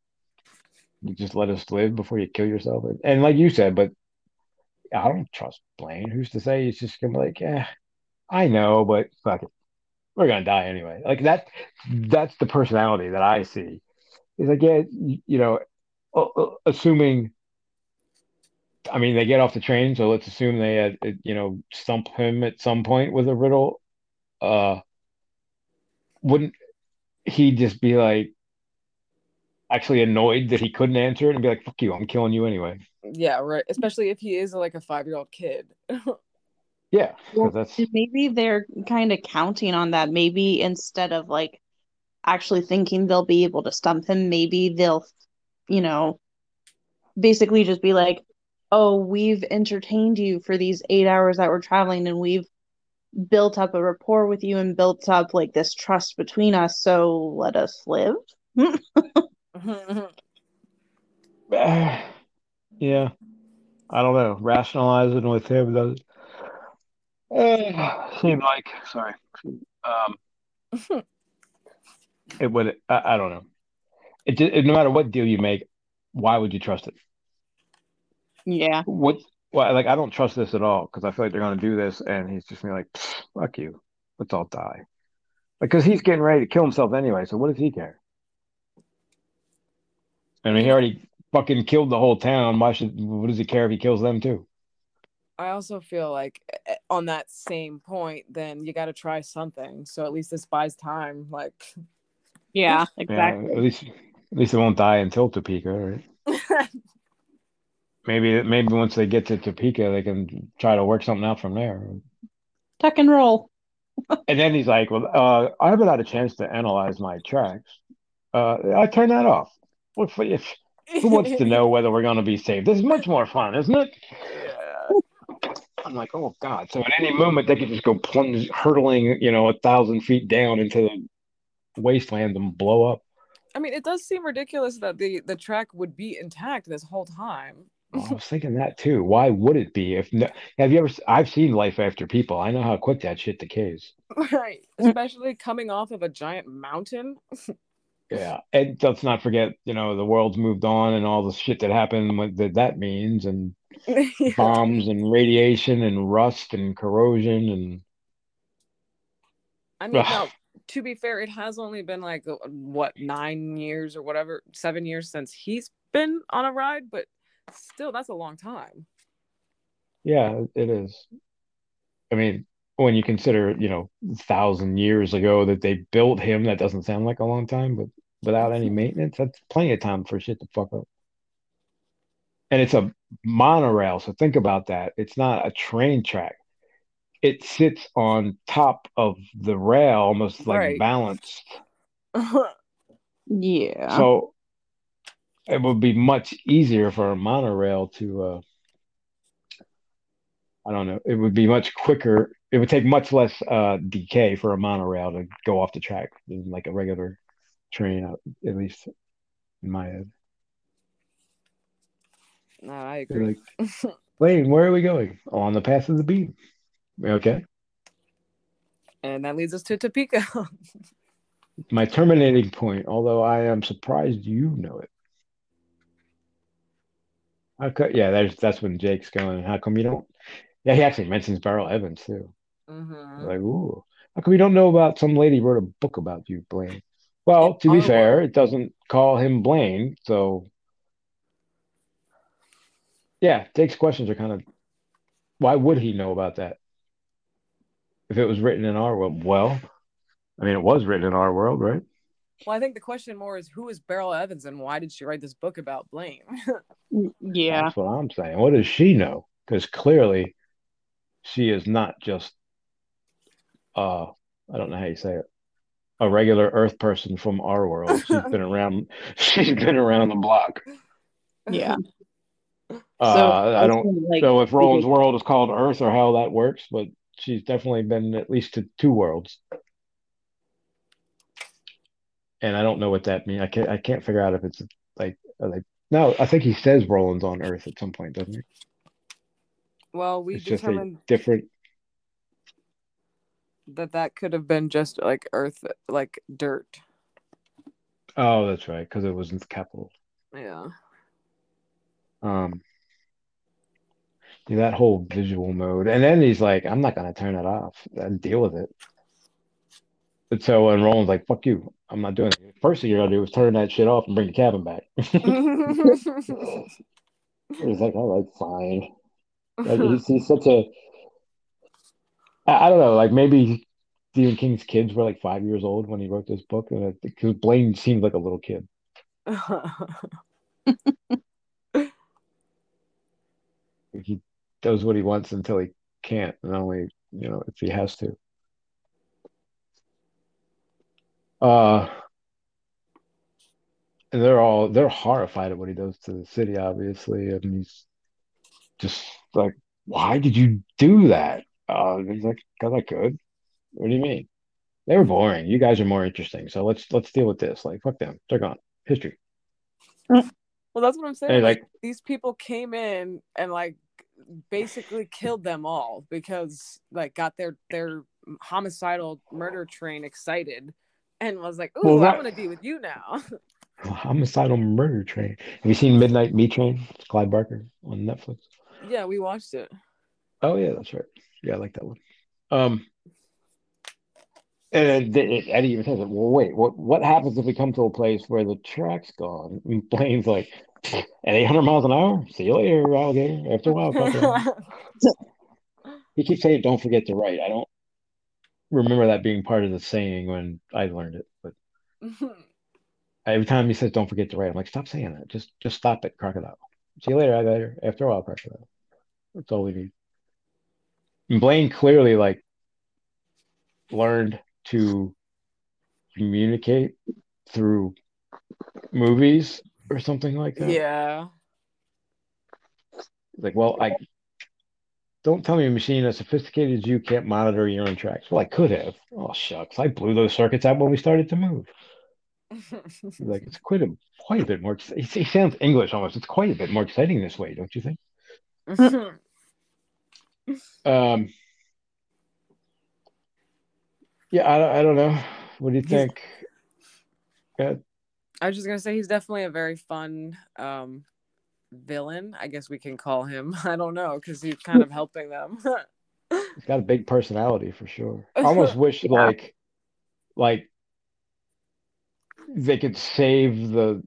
You just let us live before you kill yourself. And, and like you said, but I don't trust Blaine. Who's to say he's just gonna be like, yeah, I know, but fuck it, we're gonna die anyway. Like that. That's the personality that I see. He's like, yeah, you, know, assuming. I mean, they get off the train, so let's assume they had, you know, stump him at some point with a riddle. Uh, wouldn't he just be like actually annoyed that he couldn't answer it and be like, "Fuck you, I'm killing you anyway." Yeah, right. Especially if he is like a five year old kid. *laughs* Yeah, 'cause Well, that's maybe they're kind of counting on that. Maybe instead of like actually thinking they'll be able to stump him, maybe they'll, you know, basically just be like, oh, we've entertained you for these eight hours that we're traveling and we've built up a rapport with you and built up like this trust between us. So let us live. *laughs* *sighs* yeah. I don't know. Rationalizing with him does uh, seem like sorry. Um, *laughs* it would. I, I don't know. It, ju- it no matter what deal you make, why would you trust it? yeah. What? Well, like I don't trust this at all because I feel like they're gonna do this, and he's just gonna be like, "Fuck you, let's all die," because he's getting ready to kill himself anyway. So what does he care? I mean, he already fucking killed the whole town. Why should? What does he care if he kills them too? I also feel like eh, on that same point, then you got to try something. So at least this buys time. Like, Yeah, *laughs* Yeah, exactly. at least, at least it won't die until Topeka, right? *laughs* Maybe, maybe once they get to Topeka, they can try to work something out from there. Tuck and roll. *laughs* And then he's like, "Well, uh, I haven't had a chance to analyze my tracks. Uh, I turn that off. What for? If who wants to know whether we're going to be saved? This is much more fun, isn't it?" I'm like, "Oh God!" So at any moment they could just go plunge, hurtling, you know, a thousand feet down into the wasteland and blow up. I mean, it does seem ridiculous that the the track would be intact this whole time. Well, I was thinking that too. Why would it be? If no, have you ever? I've seen Life After People. I know how quick that shit decays. *laughs* Right. Especially coming off of a giant mountain. *laughs* Yeah, and let's not forget, you know, the world's moved on and all the shit that happened, what that that means, and *laughs* Yeah. bombs and radiation and rust and corrosion and I mean, now, to be fair, it has only been like uh, what nine years or whatever, seven years since he's been on a ride, but still, that's a long time. yeah, it is. I mean, when you consider, you know, thousand years ago that they built him, that doesn't sound like a long time, but without any *laughs* maintenance, that's plenty of time for shit to fuck up. And it's a monorail, so think about that. It's not a train track. It sits on top of the rail, almost like Right. balanced. *laughs* Yeah. So it would be much easier for a monorail to, uh, I don't know, it would be much quicker. It would take much less uh, decay for a monorail to go off the track than like a regular train, uh, at least in my head. No, I agree. like, *laughs* Blaine, where are we going? On the path of the beam. Okay. And that leads us to Topeka. *laughs* My terminating point, although I am surprised you know it. Okay, yeah, there's that's when Jake's going. How come you don't? Yeah, he actually mentions Beryl Evans too. Mhm. Like, ooh, how come you don't know about some lady wrote a book about you, Blaine? Well, to be fair, it doesn't call him Blaine, so yeah, Jake's questions are kind of why would he know about that? If it was written in our world, well, I mean, it was written in our world, right? Well, I think the question more is who is Beryl Evans and why did she write this book about Blaine? *laughs* yeah. That's what I'm saying. What does she know? Because clearly, she is not just uh, I don't know how you say it, a regular Earth person from our world. She's *laughs* been around. She's been around the block. Yeah. Uh, I don't also, like know if Roland's world is called Earth or how that works, but she's definitely been at least to two worlds. And I don't know what that means. I can't. I can't figure out if it's like are they. No, I think he says Roland's on Earth at some point, doesn't he? well, we It's just a determined different. that that could have been just like Earth, like dirt. Oh, that's right, because it wasn't the capital. Yeah. Um, that whole visual mode, and then he's like, "I'm not gonna turn it off and deal with it." And so when Roland's like, "Fuck you, I'm not doing it." First thing you're gonna do is turn that shit off and bring the cabin back. *laughs* he's like, "All right, fine." Like, *laughs* he's, he's such a I, I don't know, like maybe Stephen King's kids were like five years old when he wrote this book, and because Blaine seemed like a little kid. *laughs* he does what he wants until he can't, and only you know if he has to. Uh, and they're all they're horrified at what he does to the city, obviously, and he's just like, "Why did you do that?" Uh, he's like, "Cause I could." What do you mean? They were boring. You guys are more interesting, so let's let's deal with this. Like, fuck them. They're gone. History. Well, that's what I'm saying. Hey, like, like- these people came in and like basically killed them all because like got their their homicidal murder train excited and was like, "Ooh, Well, I want gonna be with you now." *laughs* Homicidal murder train. Have you seen Midnight Meat Train? It's Clive Barker on Netflix. yeah, we watched it. Oh yeah, that's right. Yeah, I like that one. Um, and Eddie even says, it, "Well, wait, what? What happens if we come to a place where the track's gone?" And Blaine's like, "At 800 miles an hour, see you later, alligator." After a while, fucker." *laughs* he keeps saying, "Don't forget to write." I don't remember that being part of the saying when I learned it, but *laughs* every time he says, "Don't forget to write," I'm like, "Stop saying that. Just, just stop it, crocodile." See you later, alligator. After a while, crocodile. That's all we need. And Blaine clearly like learned to communicate through movies or something like that. yeah. Like, well, I don't tell me a machine as sophisticated as you can't monitor your own tracks. Well, I could have. Oh shucks, I blew those circuits out when we started to move. *laughs* Like it's quite a quite a bit more. He, he sounds English almost. It's quite a bit more exciting this way, don't you think? *laughs* Um. Yeah, I, don't- I don't know. What do you He's- think? Yeah, I was just gonna say he's definitely a very fun um villain. I guess we can call him. *laughs* I don't know because he's kind of helping them. *laughs* he's got a big personality for sure. I almost *laughs* wish Yeah. like like they could save the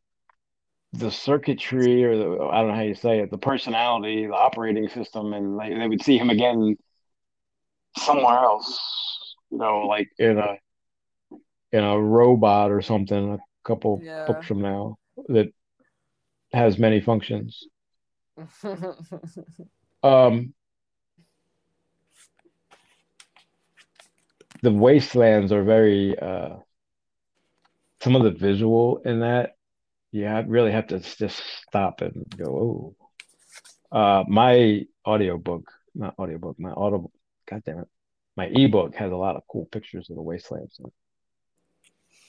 the circuitry or the I don't know how you say it, the personality, the operating system, and they, they would see him again somewhere else. You know, like in a in a robot or something a couple Yeah. books from now that has many functions. *laughs* Um, the wastelands are very uh, some of the visual in that you have, really have to just stop and go, oh. Uh, my audiobook, not audiobook, my audible, god damn it, my ebook has a lot of cool pictures of the wastelands.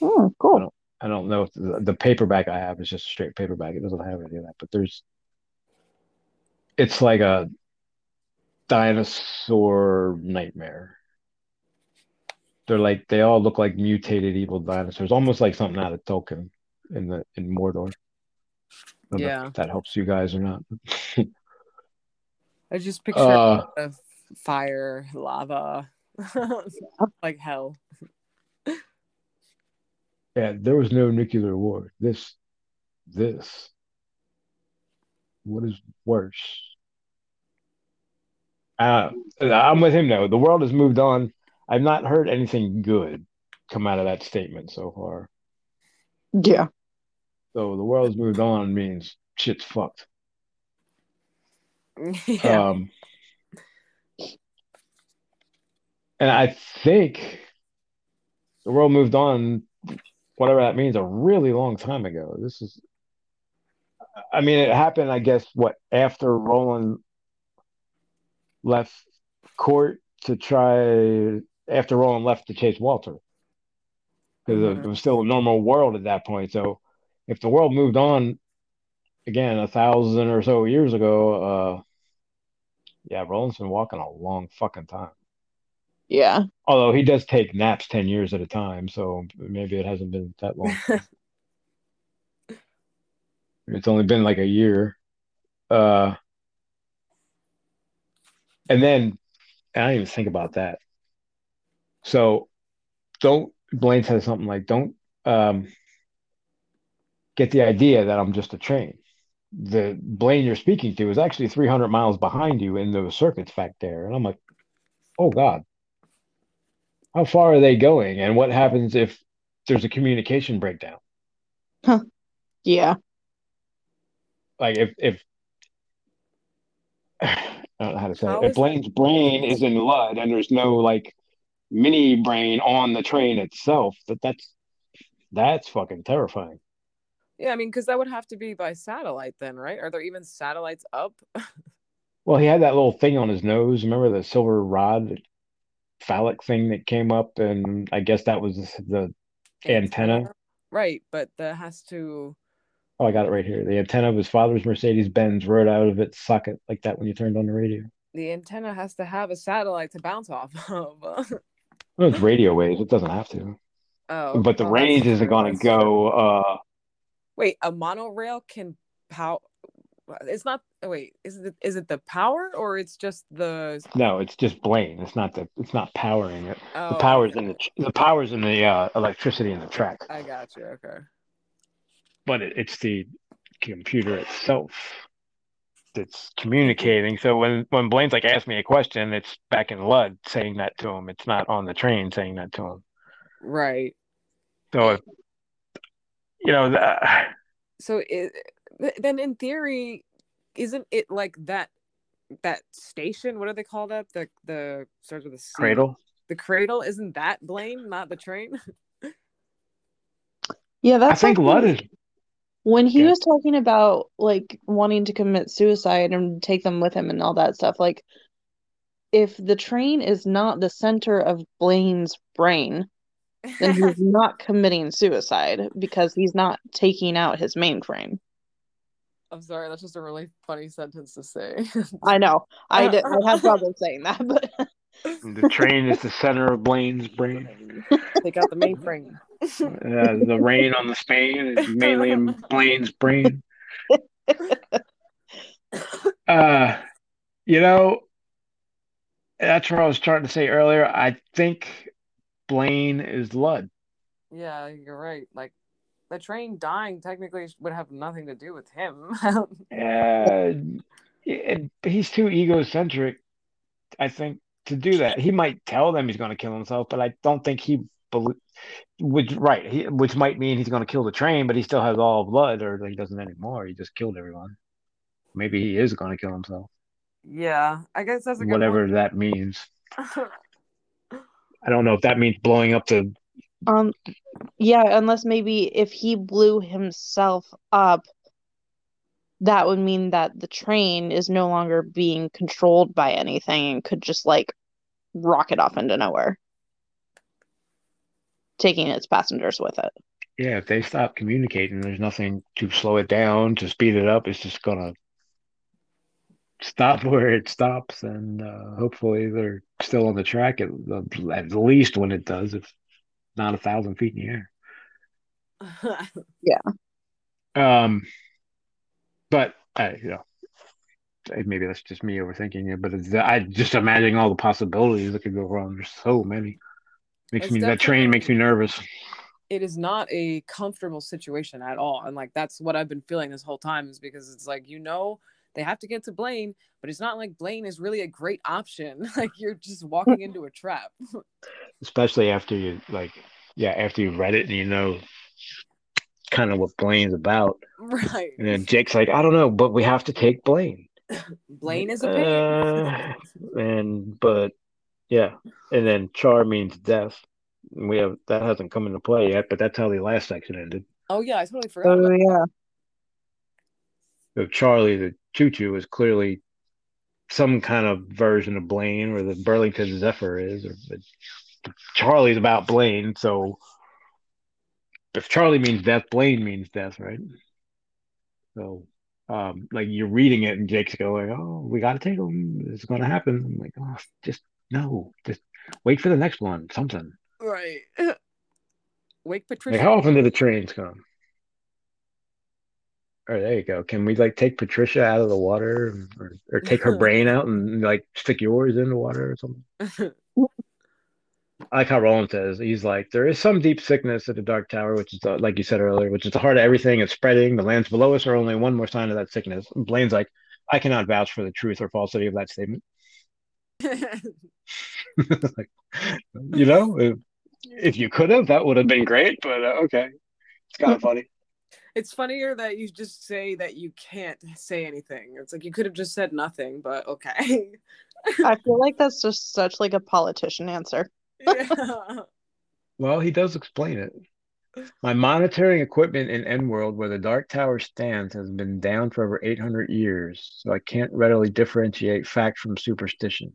Oh, cool. I don't know if the, the paperback I have is just a straight paperback. It doesn't have any of that, but there's it's like a dinosaur nightmare. They're like they all look like mutated evil dinosaurs, almost like something out of Tolkien in the in Mordor. I don't know Yeah. if that helps you guys or not. *laughs* I just picture Uh, of fire, lava, *laughs* like hell. Yeah, there was no nuclear war. This, this, what is worse? Uh, I'm with him though. The world has moved on. I've not heard anything good come out of that statement so far. Yeah. So the world's moved on means shit's fucked. *laughs* yeah. Um, and I think the world moved on, whatever that means, a really long time ago. This is, I mean, it happened, I guess, what, after Roland left court to try, after Roland left to chase Walter. Because Mhm. it was still a normal world at that point. So if the world moved on again a thousand or so years ago, uh, yeah, Roland's been walking a long fucking time. Yeah. Although he does take naps 10 years at a time, so maybe it hasn't been that long. *laughs* it's only been like a year. Uh, and then I didn't even think about that. So don't Blaine says something like, "Don't um, get the idea that I'm just a train." The Blaine you're speaking to is actually 300 miles behind you in those circuits back there, and I'm like, "Oh God, how far are they going? And what happens if there's a communication breakdown?" Huh. Yeah. Like if if *sighs* I don't know how to say How it. If is Blaine's brain is in Lud and there's no like mini brain on the train itself, that that's that's fucking terrifying. Yeah, I mean, because that would have to be by satellite then, right? Are there even satellites up? *laughs* Well, he had that little thing on his nose. Remember the silver rod phallic thing that came up, and I guess that was the Antenna? Right, but that has to. oh, I got it right here. The antenna of his father's Mercedes Benz rode out of its socket like that when you turned on the radio. The antenna has to have a satellite to bounce off of. *laughs* Well, it's radio waves. It doesn't have to. oh, But the well, range isn't going to go. uh Wait, a monorail can power. It's not. oh, Wait, is it is it the power or it's just the? No, it's just Blaine. It's not the. It's not powering it. Oh, The power's in the. The power's in the uh, electricity in the track. I got you. Okay. but it, it's the computer itself that's communicating. So when when Blaine's like, ask me a question, it's back in Lud saying that to him. It's not on the train saying that to him. Right. So if you know, the, *sighs* So it, then in theory, isn't it like that? That station, what do they call that? The the starts with a C. cradle. The cradle isn't that Blaine, not the train. *laughs* Yeah, I that's think like Lud when- is. when he Okay. was talking about like wanting to commit suicide and take them with him and all that stuff. Like, if the train is not the center of Blaine's brain, then he's *laughs* not committing suicide because he's not taking out his mainframe. I'm sorry, that's just a really funny sentence to say. *laughs* I know. I did. I had trouble saying that, but *laughs* The train is the center of Blaine's brain. *laughs* They got the mainframe. Uh, the rain on the Spain is mainly in Blaine's brain. Uh, you know, that's what I was trying to say earlier. I think Blaine is Lud. Yeah, you're right. Like the train dying technically would have nothing to do with him. *laughs* Uh, he's too egocentric, I think, to do that. He might tell them he's going to kill himself, but I don't think he which right, he, which might mean he's going to kill the train, but he still has all blood, or he doesn't anymore. He just killed everyone. Maybe he is going to kill himself, yeah, I guess that's a good whatever that means. *laughs* I don't know if that means blowing up the. Um, yeah, unless maybe if he blew himself up, that would mean that the train is no longer being controlled by anything and could just like rocket off into nowhere, taking its passengers with it. Yeah, if they stop communicating, there's nothing to slow it down, to speed it up. It's just gonna stop *laughs* where it stops, and uh, hopefully they're still on the track at, at least when it does, if not a thousand feet in the air. *laughs* Yeah. Um, but I, you know, maybe that's just me overthinking it. But it's, I just imagining all the possibilities that could go wrong. There's so many. Makes It's me that train makes me nervous. it is not a comfortable situation at all. And like that's what I've been feeling this whole time is because it's like, you know, they have to get to Blaine, but it's not like Blaine is really a great option. *laughs* like you're just walking into a trap. *laughs* especially after you like yeah after you read it and you know kind of what blaine's about right. and then jake's like i don't know but we have to take blaine *laughs* Blaine is a pain. Uh, *laughs* and but yeah and then char means death we have that hasn't come into play yet but that's how the last section ended oh yeah, I totally forgot. Oh about yeah. so charlie the choo-choo is clearly some kind of version of blaine or the burlington zephyr is or but charlie's about blaine so if Charlie means death, Blaine means death, right? So, um, like you're reading it, and Jake's going, "Oh, we got to take him. It's going to happen." I'm like, "Oh, just no, just wait for the next one. Something." Right. *laughs* Wake Patricia. Like, how often do the trains come? or there you go. Can we like take Patricia out of the water, or, or take her *laughs* brain out and like stick yours in the water or something? *laughs* I like how Roland says he's like there is some deep sickness at the Dark Tower, which is uh, like you said earlier, which is the heart of everything. It's spreading. The lands below us are only one more sign of that sickness. And Blaine's like, I cannot vouch for the truth or falsity of that statement. *laughs* like, you know, if, if you could have, that would have been great. But uh, okay, it's kind of funny. *laughs* it's funnier that you just say that you can't say anything. It's like you could have just said nothing, but okay. *laughs* I feel like that's just such like a politician answer. Yeah. *laughs* Well, he does explain it. My monitoring equipment in Endworld, where the Dark Tower stands, has been down for over 800 years, so I can't readily differentiate fact from superstition.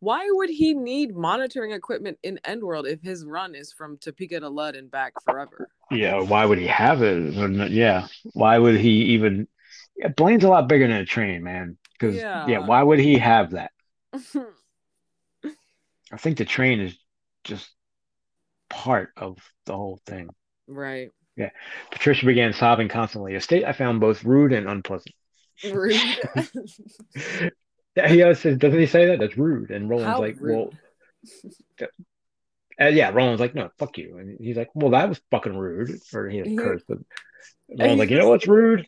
Why would he need monitoring equipment in Endworld if his run is from Topeka to Lud and back forever? Yeah, why would he have it? Yeah, why would he even? Yeah, Blaine's a lot bigger than a train, man. Because yeah. Yeah. why would he have that? *laughs* I think the train is just part of the whole thing. right. Yeah. Patricia began sobbing constantly, a state I found both rude and unpleasant. Rude. *laughs* Yeah, he always says, doesn't he say that? That's rude. And Roland's How like, rude. well, uh, yeah, Roland's like, no, fuck you. And he's like, well, that was fucking rude. Or he had cursed, but Roland's like, you know what's rude?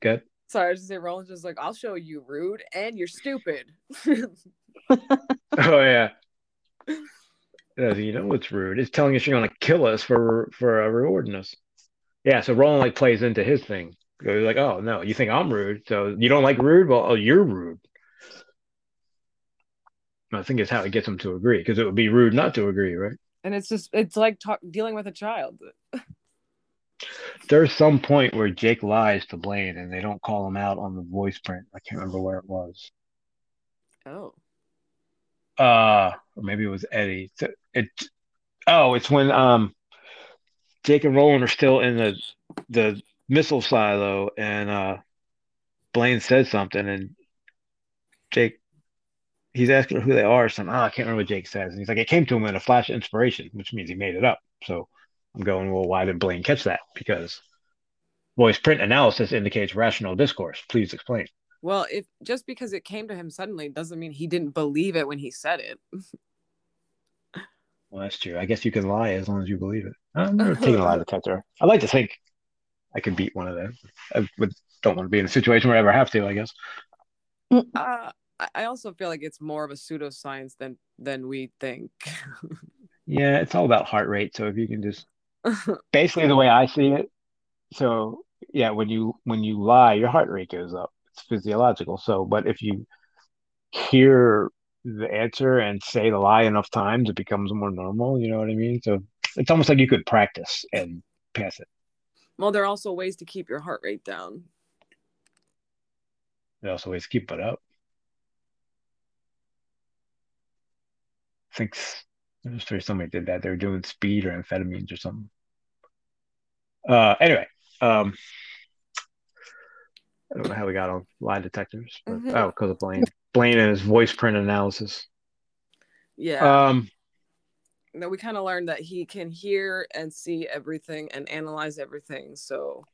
Good. Sorry, I was just say Roland's just like, I'll show you rude and you're stupid. *laughs* *laughs* Oh yeah. You know what's rude? It's telling us you're gonna kill us for for uh, rewarding us. Yeah, so Roland like plays into his thing. He's like, oh no, you think I'm rude, so you don't like rude? Well, oh, you're rude. I think it's how it gets him to agree, because it would be rude not to agree, right? and it's just it's like talk, dealing with a child. *laughs* There's some point where Jake lies to Blaine, and they don't call him out on the voice print. I can't remember where it was. Oh. Uh or maybe it was Eddie. So It oh, it's when um Jake and Roland are still in the the missile silo and uh Blaine says something and Jake he's asking who they are, something. Oh, I can't remember what Jake says. And he's like, it came to him in a flash of inspiration, which means he made it up. So I'm going, well, why did Blaine catch that? Because voice print analysis indicates rational discourse. Please explain. Well, if just because it came to him suddenly doesn't mean he didn't believe it when he said it. Well, that's true. I guess you can lie as long as you believe it. I'm never taking a lie detector. I like to think I could beat one of them. I would, don't want to be in a situation where I ever have to, I guess. Uh, I- I also feel like it's more of a pseudoscience than than we think. *laughs* Yeah, it's all about heart rate. So if you can just *laughs* basically the way I see it. So yeah, when you when you lie, your heart rate goes up. It's physiological. So, but if you hear the answer and say the lie enough times, it becomes more normal. You know what I mean? So it's almost like you could practice and pass it. well, there are also ways to keep your heart rate down. There are also ways to keep it up. I think s- I'm sure somebody did that. They were doing speed or amphetamines or something. Uh, anyway, um, I don't know how we got on lie detectors, but Mhm. oh, because of Blaine. Blaine and his voice print analysis. Yeah. Um, no, we kind of learned that he can hear and see everything and analyze everything. So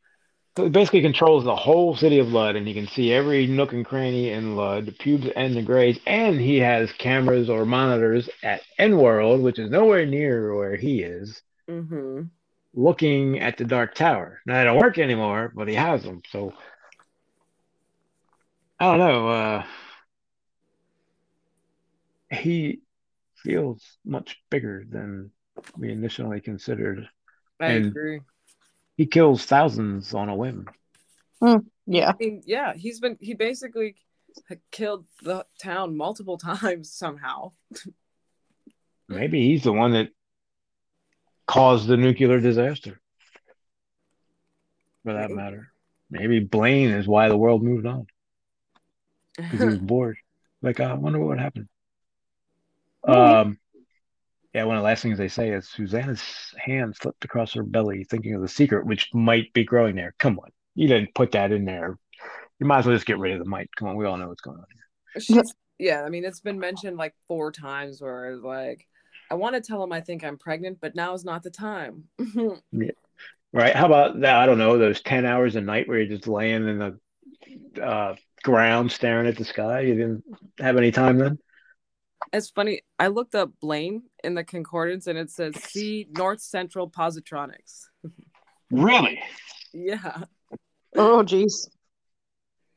so it basically controls the whole city of Lud, and he can see every nook and cranny in Lud, the pubes and the grays, and he has cameras or monitors at Endworld, which is nowhere near where he is. hmm looking at the Dark Tower. Now they don't work anymore, but he has them. So I don't know. Uh, he feels much bigger than we initially considered. I And- agree. He kills thousands on a whim. Yeah. I mean, yeah, he's been he basically killed the town multiple *laughs* times somehow. Maybe he's the one that caused the nuclear disaster. For that Maybe. matter. Maybe Blaine is why the world moved on. Because he was bored. Like, I wonder what would happen. Um, yeah, one of the last things they say is Susanna's hand slipped across her belly, thinking of the secret which might be growing there. Come on, you didn't put that in there. You might as well just get rid of the might. Come on, we all know what's going on here. She's, yeah, I mean, it's been mentioned like four times where like, I want to tell him I think I'm pregnant, but now is not the time. *laughs* yeah. Right? How about that? I don't know, those 10 hours a night where you're just laying in the uh, ground staring at the sky? You didn't have any time then? It's funny. I looked up Blaine in the concordance and it says see North Central Positronics. *laughs* Really? Yeah. Oh, jeez.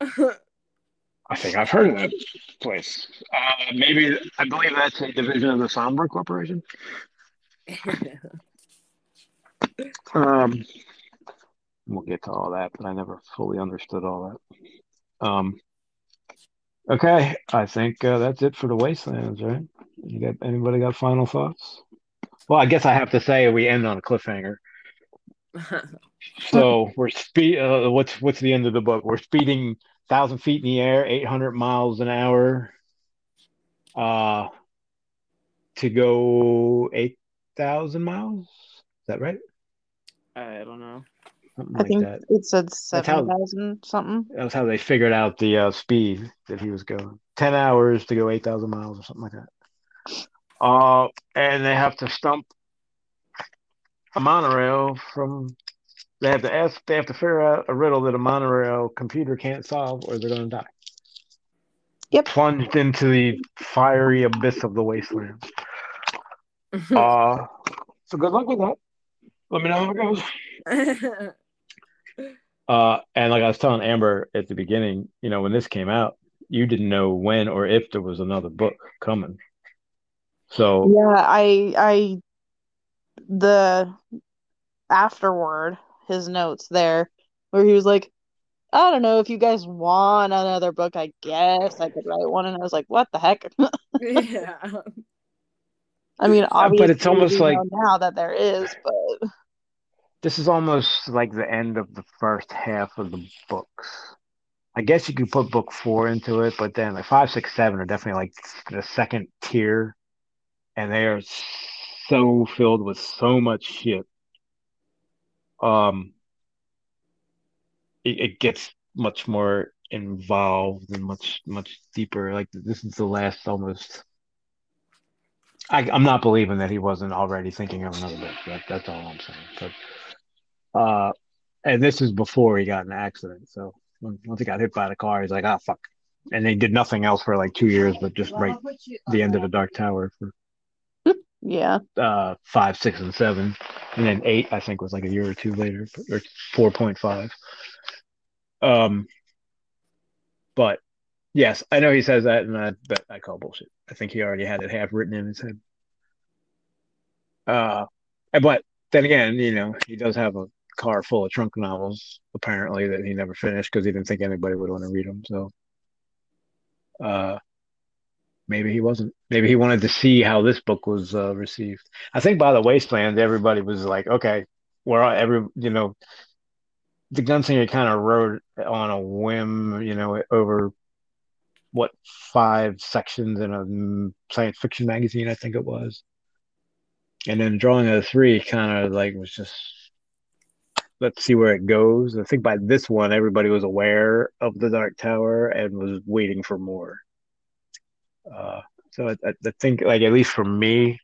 *laughs* I think I've heard of that place. Uh, maybe, I believe that's a division of the Sombra Corporation. *laughs* Um, we'll get to all that, but I never fully understood all that. Um, okay, I think uh, that's it for the Wastelands, right? You got anybody got final thoughts? Well, I guess I have to say we end on a cliffhanger. *laughs* So we're speed. Uh, what's what's the end of the book? We're speeding thousand feet in the air, eight hundred miles an hour, uh, to go eight thousand miles. Is that right? I don't know. Something I like think that. it said 7,000 something. That was how they figured out the uh, speed that he was going. Ten hours to go eight thousand miles or something like that. Uh, and they have to stump a monorail from. They have to ask. They have to figure out a riddle that a monorail computer can't solve, or they're going to die. Yep. Plunged into the fiery abyss of the wasteland. *laughs* Uh, so good luck with that. Let me know how it goes. *laughs* Uh, and like I was telling Amber at the beginning, you know, when this came out, you didn't know when or if there was another book coming. So Yeah, I I the afterward his notes there where he was like, I don't know if you guys want another book, I guess I could write one and I was like, what the heck? *laughs* yeah. I mean, obviously it's almost like- now that there is, but this is almost like the end of the first half of the books. I guess you could put book four into it, but then like five, six, seven are definitely like the second tier, and they are so filled with so much shit. Um, it, it gets much more involved and much much deeper. Like this is the last almost. I, I'm not believing that he wasn't already thinking of another book. That, that's all I'm saying. But, uh, and this is before he got an accident. So once he got hit by the car, he's like, "Ah, fuck." And they did nothing else for like two years, but just write the end of the Dark Tower for yeah. uh five, six, and seven, and then eight I think was like a year or two later, or four point five. Um, but yes, I know he says that, and I bet I call bullshit. I think he already had it half written in his head. Uh, but then again, you know, he does have a car full of trunk novels apparently that he never finished because he didn't think anybody would want to read them. So, uh, maybe he wasn't. Maybe he wanted to see how this book was uh, received. I think by the Wasteland, everybody was like, okay, we're all, every you know, the Gunslinger kind of wrote on a whim, you know, over what five sections in a science fiction magazine, I think it was. And then drawing of the three kind of like was just let's see where it goes. I think by this one, everybody was aware of the Dark Tower and was waiting for more. Uh, so I, I think, like at least for me,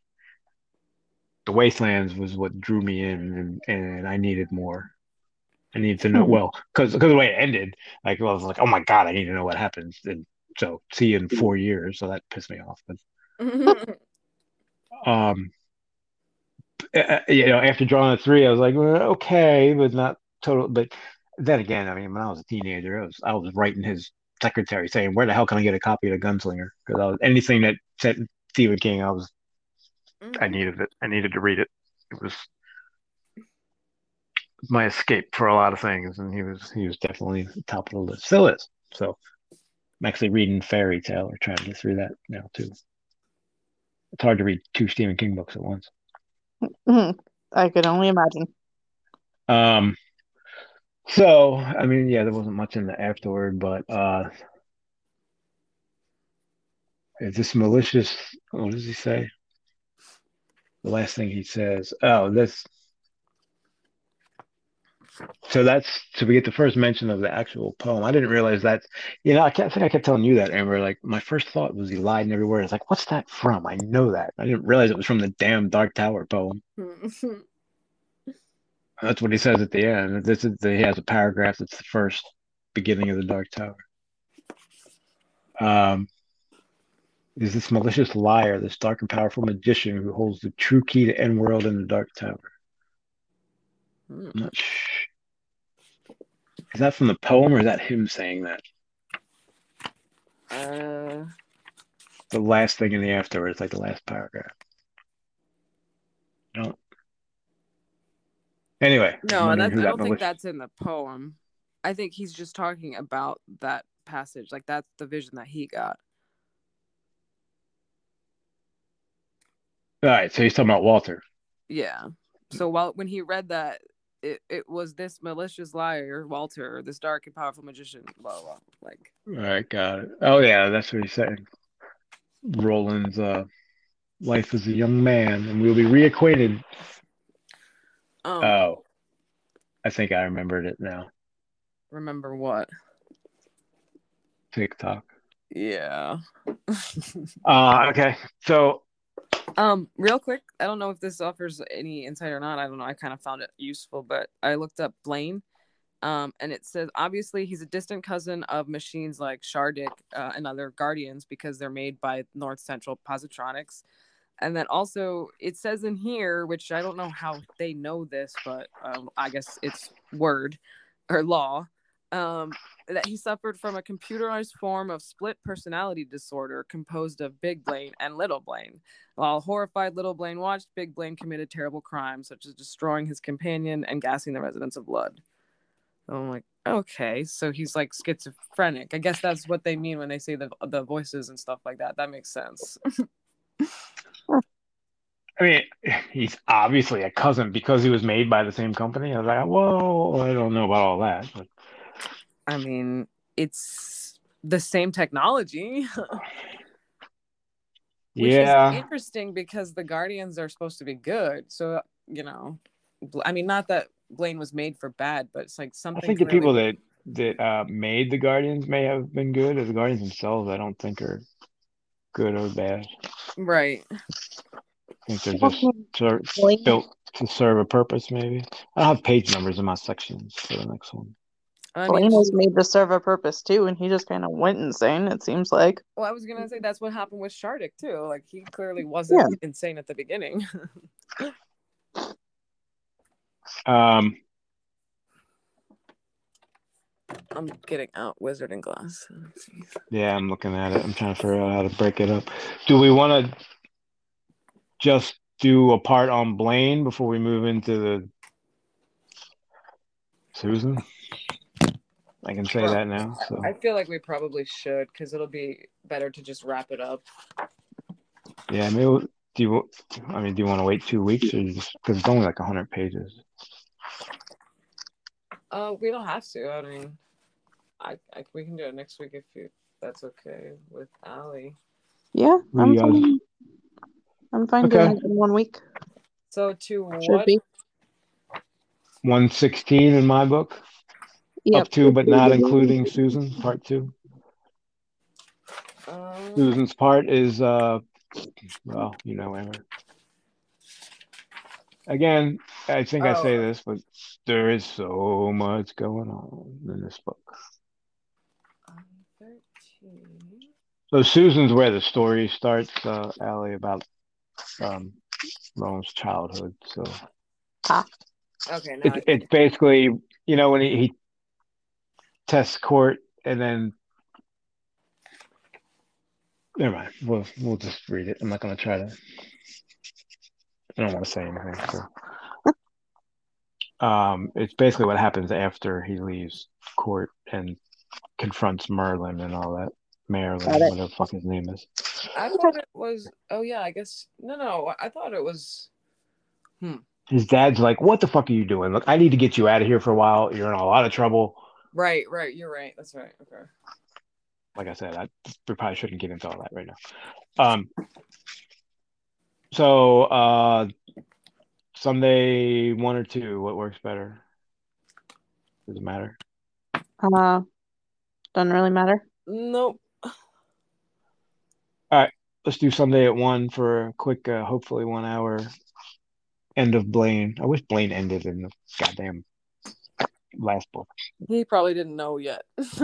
the Wastelands was what drew me in, and, and I needed more. I needed to know Hmm. well because because the way it ended, like I was like, oh my god, I need to know what happens. And so see you in four years. So that pissed me off. But *laughs* um, you know, after drawing a three, I was like, well, okay, but not total. But then again, I mean, when I was a teenager, I was I was writing his secretary saying, "Where the hell can I get a copy of the Gunslinger?" Because I was anything that said Stephen King, I was I mm. needed it. I needed to read it. It was my escape for a lot of things, and he was he was definitely top of the list. Still is. So I'm actually reading Fairy Tale or trying to get through that now too. It's hard to read two Stephen King books at once. I could only imagine. Um, so I mean, yeah, there wasn't much in the afterward, but uh, is this malicious? What does he say? The last thing he says. Oh, this. So that's so we get the first mention of the actual poem. I didn't realize that. You know, I, kept, I think I kept telling you that, Amber. Like my first thought was he lied in every word. It's like, what's that from? I know that. I didn't realize it was from the damn Dark Tower poem. *laughs* That's what he says at the end. This is he has a paragraph that's the first beginning of the Dark Tower. Um, is this malicious liar, this dark and powerful magician who holds the true key to Endworld in the Dark Tower? Hmm. I'm not sh- Is that from the poem or is that him saying that? Uh, The last thing in the afterwards, like the last paragraph. No. Anyway, no, that's, who I don't think malicious- that's in the poem. I think he's just talking about that passage. Like that's the vision that he got. All right, so he's talking about Walter. Yeah. So while when he read that, it, it was this malicious liar, Walter, this dark and powerful magician, blah blah. blah. Like All right, got it. Oh yeah, that's what he's saying. Roland's uh, life as a young man, and we'll be reacquainted. um, Oh, I think I remembered it now. remember what? Tick-Tock. Yeah. *laughs* Uh, okay. So Um, real quick, I don't know if this offers any insight or not. I don't know. I kind of found it useful, but I looked up Blaine, um, and it says obviously he's a distant cousin of machines like Shardik uh, and other Guardians because they're made by North Central Positronics. And then also it says in here, which I don't know how they know this, but um, I guess it's word or law, um, that he suffered from a computerized form of split personality disorder composed of Big Blaine and Little Blaine. While horrified Little Blaine watched, Big Blaine committed terrible crimes such as destroying his companion and gassing the residents of Lud. I'm like, okay, so he's like schizophrenic. I guess that's what they mean when they say the the voices and stuff like that. That makes sense. I mean, *laughs* he's obviously a cousin because he was made by the same company. I was like, whoa, I don't know about all that. But I mean, it's the same technology, *laughs* which yeah, is interesting because the Guardians are supposed to be good. So you know, I mean, not that Blaine was made for bad, but it's like something. I think the clearly- people that that uh, made the Guardians may have been good. The Guardians themselves, I don't think are good or bad. right. I think they're just ser- built to serve a purpose. Maybe I don't have page numbers in my sections for the next one. I Blaine mean, was made to serve a purpose too, and he just kind of went insane. It seems like. Well, I was gonna say that's what happened with Shardik too. Like he clearly wasn't insane at the beginning. *laughs* Um, I'm getting out Wizard and Glass. Yeah, I'm looking at it. I'm trying to figure out how to break it up. Do we want to just do a part on Blaine before we move into the Susan? I can say Well, that now. So I feel like we probably should because it'll be better to just wrap it up. yeah, maybe. we'll- Do you? I mean, do you want to wait two weeks or because it's only like hundred pages? Uh, we don't have to. I mean, I, I we can do it next week if you that's okay with Allie. Yeah, I'm you guys- fine. I'm fine Okay. doing it in one week. So to Should what? be. One sixteen in my book, Yep. up to but not including Susan, part two. Um, Susan's part is uh well, you know, Amber. Again, I think I say Oh. this, but there is so much going on in this book. 13. So Susan's where the story starts, uh, Allie, about um Roland's childhood. So Okay, now it's it's basically, you know, when he, he tests Cort and then never mind. We'll we'll just read it. I'm not gonna try to I don't want to say anything. So. Um, it's basically what happens after he leaves Cort and confronts Merlin and all that. Marilyn, Got it. whatever the fuck his name is. I thought it was. Oh yeah, I guess no, no. I thought it was. His dad's like, "What the fuck are you doing? Look, I need to get you out of here for a while. You're in a lot of trouble." Right, right. You're right. That's right. Okay. like I said, I we probably shouldn't get into all that right now. Um, so uh, Sunday one or two, what works better? Does it matter? Uh, doesn't really matter. Nope. All right, let's do Sunday at one for a quick, uh, hopefully one hour end of Blaine. I wish Blaine ended in the goddamn last book. He probably didn't know yet. *laughs*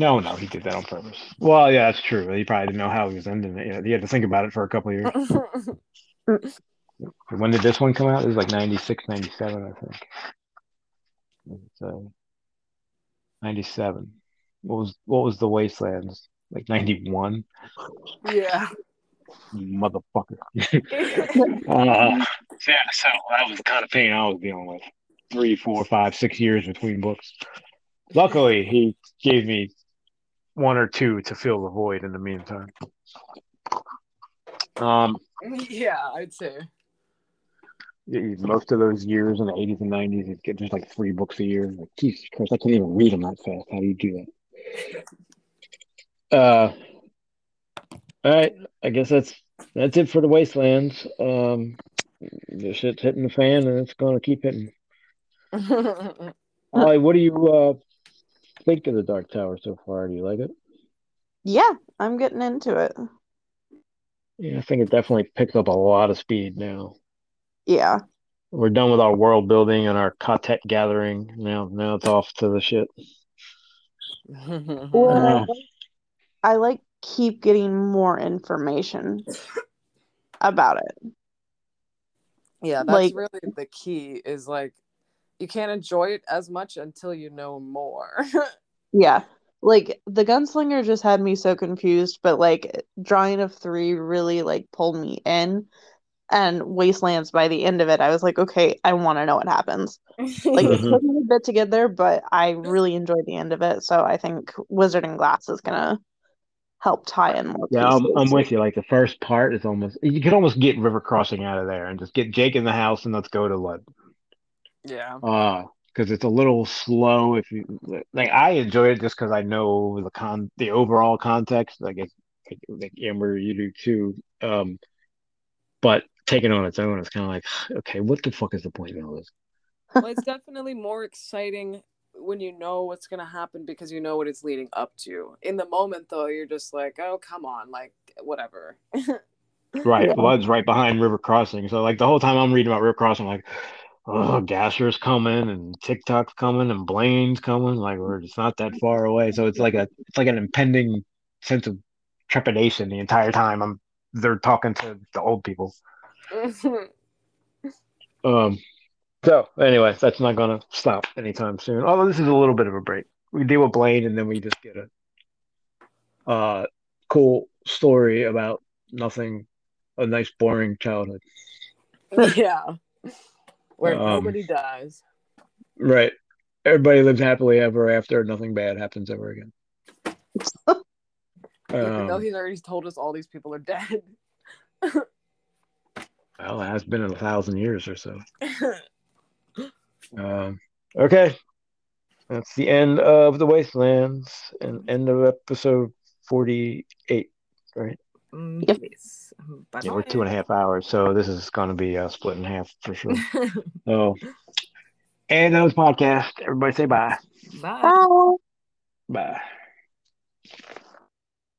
No, no, he did that on purpose. Well, yeah, that's true. He probably didn't know how he was ending it. Yeah, he had to think about it for a couple of years. *laughs* when did this one come out? It was like 96, 97, I think. It's, uh, 97. What was what was the Wastelands? Like 91? yeah. Motherfucker. *laughs* uh, yeah, so that was the kind of pain I was dealing with. Three, four, five, six years between books. Luckily, he gave me one or two to fill the void in the meantime. Um, yeah, I'd say. most of those years in the 80s and 90s, you'd get just like three books a year. Like, Jesus Christ, I can't even read them that fast. How do you do that? Uh, all right, I guess that's that's it for the Wastelands. Um, the shit's hitting the fan, and it's going to keep hitting. *laughs* Ollie, what do you uh, think of the Dark Tower so far? Do you like it? Yeah, I'm getting into it. Yeah, I think it definitely picked up a lot of speed now. Yeah. We're done with our world building and our content gathering. Now, now it's off to the shit. Well, I like- I like keep getting more information about it. yeah, that's Like- really the key is like you can't enjoy it as much until you know more. *laughs* Yeah. Like the gunslinger just had me so confused, but like drawing of three really like pulled me in. And Wastelands by the end of it, I was like, okay, I want to know what happens. Like it Mhm. took me a bit to get there, but I really enjoyed the end of it. So I think Wizard and Glass is gonna help tie in more Yeah, I'm. I'm with you. Like the first part is almost you could almost get River Crossing out of there and just get Jake in the house and let's go to Lud. Yeah. Uh, because it's a little slow. If you like, I enjoy it just because I know the con, the overall context. I guess like, like Amber, you do too. Um, but taking on its own, it's kind of like, *sighs* okay, what the fuck is the point of all this? Well, it's definitely more exciting when you know what's gonna happen because you know what it's leading up to. In the moment though, you're just like, oh come on, like whatever. *laughs* Right, Yeah. Lud's right behind River Crossing. So like the whole time I'm reading about River Crossing, I'm like, oh, Gasher's coming and Tick-Tock's coming and Blaine's coming. Like we're just not that far away. So it's like a it's like an impending sense of trepidation the entire time. I'm they're talking to the old people. *laughs* Um. So anyway, that's not gonna stop anytime soon. Although this is a little bit of a break. We deal with Blaine and then we just get a uh cool story about nothing, a nice boring childhood. *laughs* yeah. Where Um, nobody dies. Right. Everybody lives happily ever after. Nothing bad happens ever again. *laughs* Even though Um, he's already told us all these people are dead. *laughs* well, it has been a thousand years or so. *laughs* Um, okay. That's the end of the Wastelands and end of episode 48, right? Mm, Yep. yes. Yeah, we're two and a half hours, so this is going to be uh, split in half for sure. *laughs* So, and those podcast. Everybody say bye. Bye. Bye. Bye.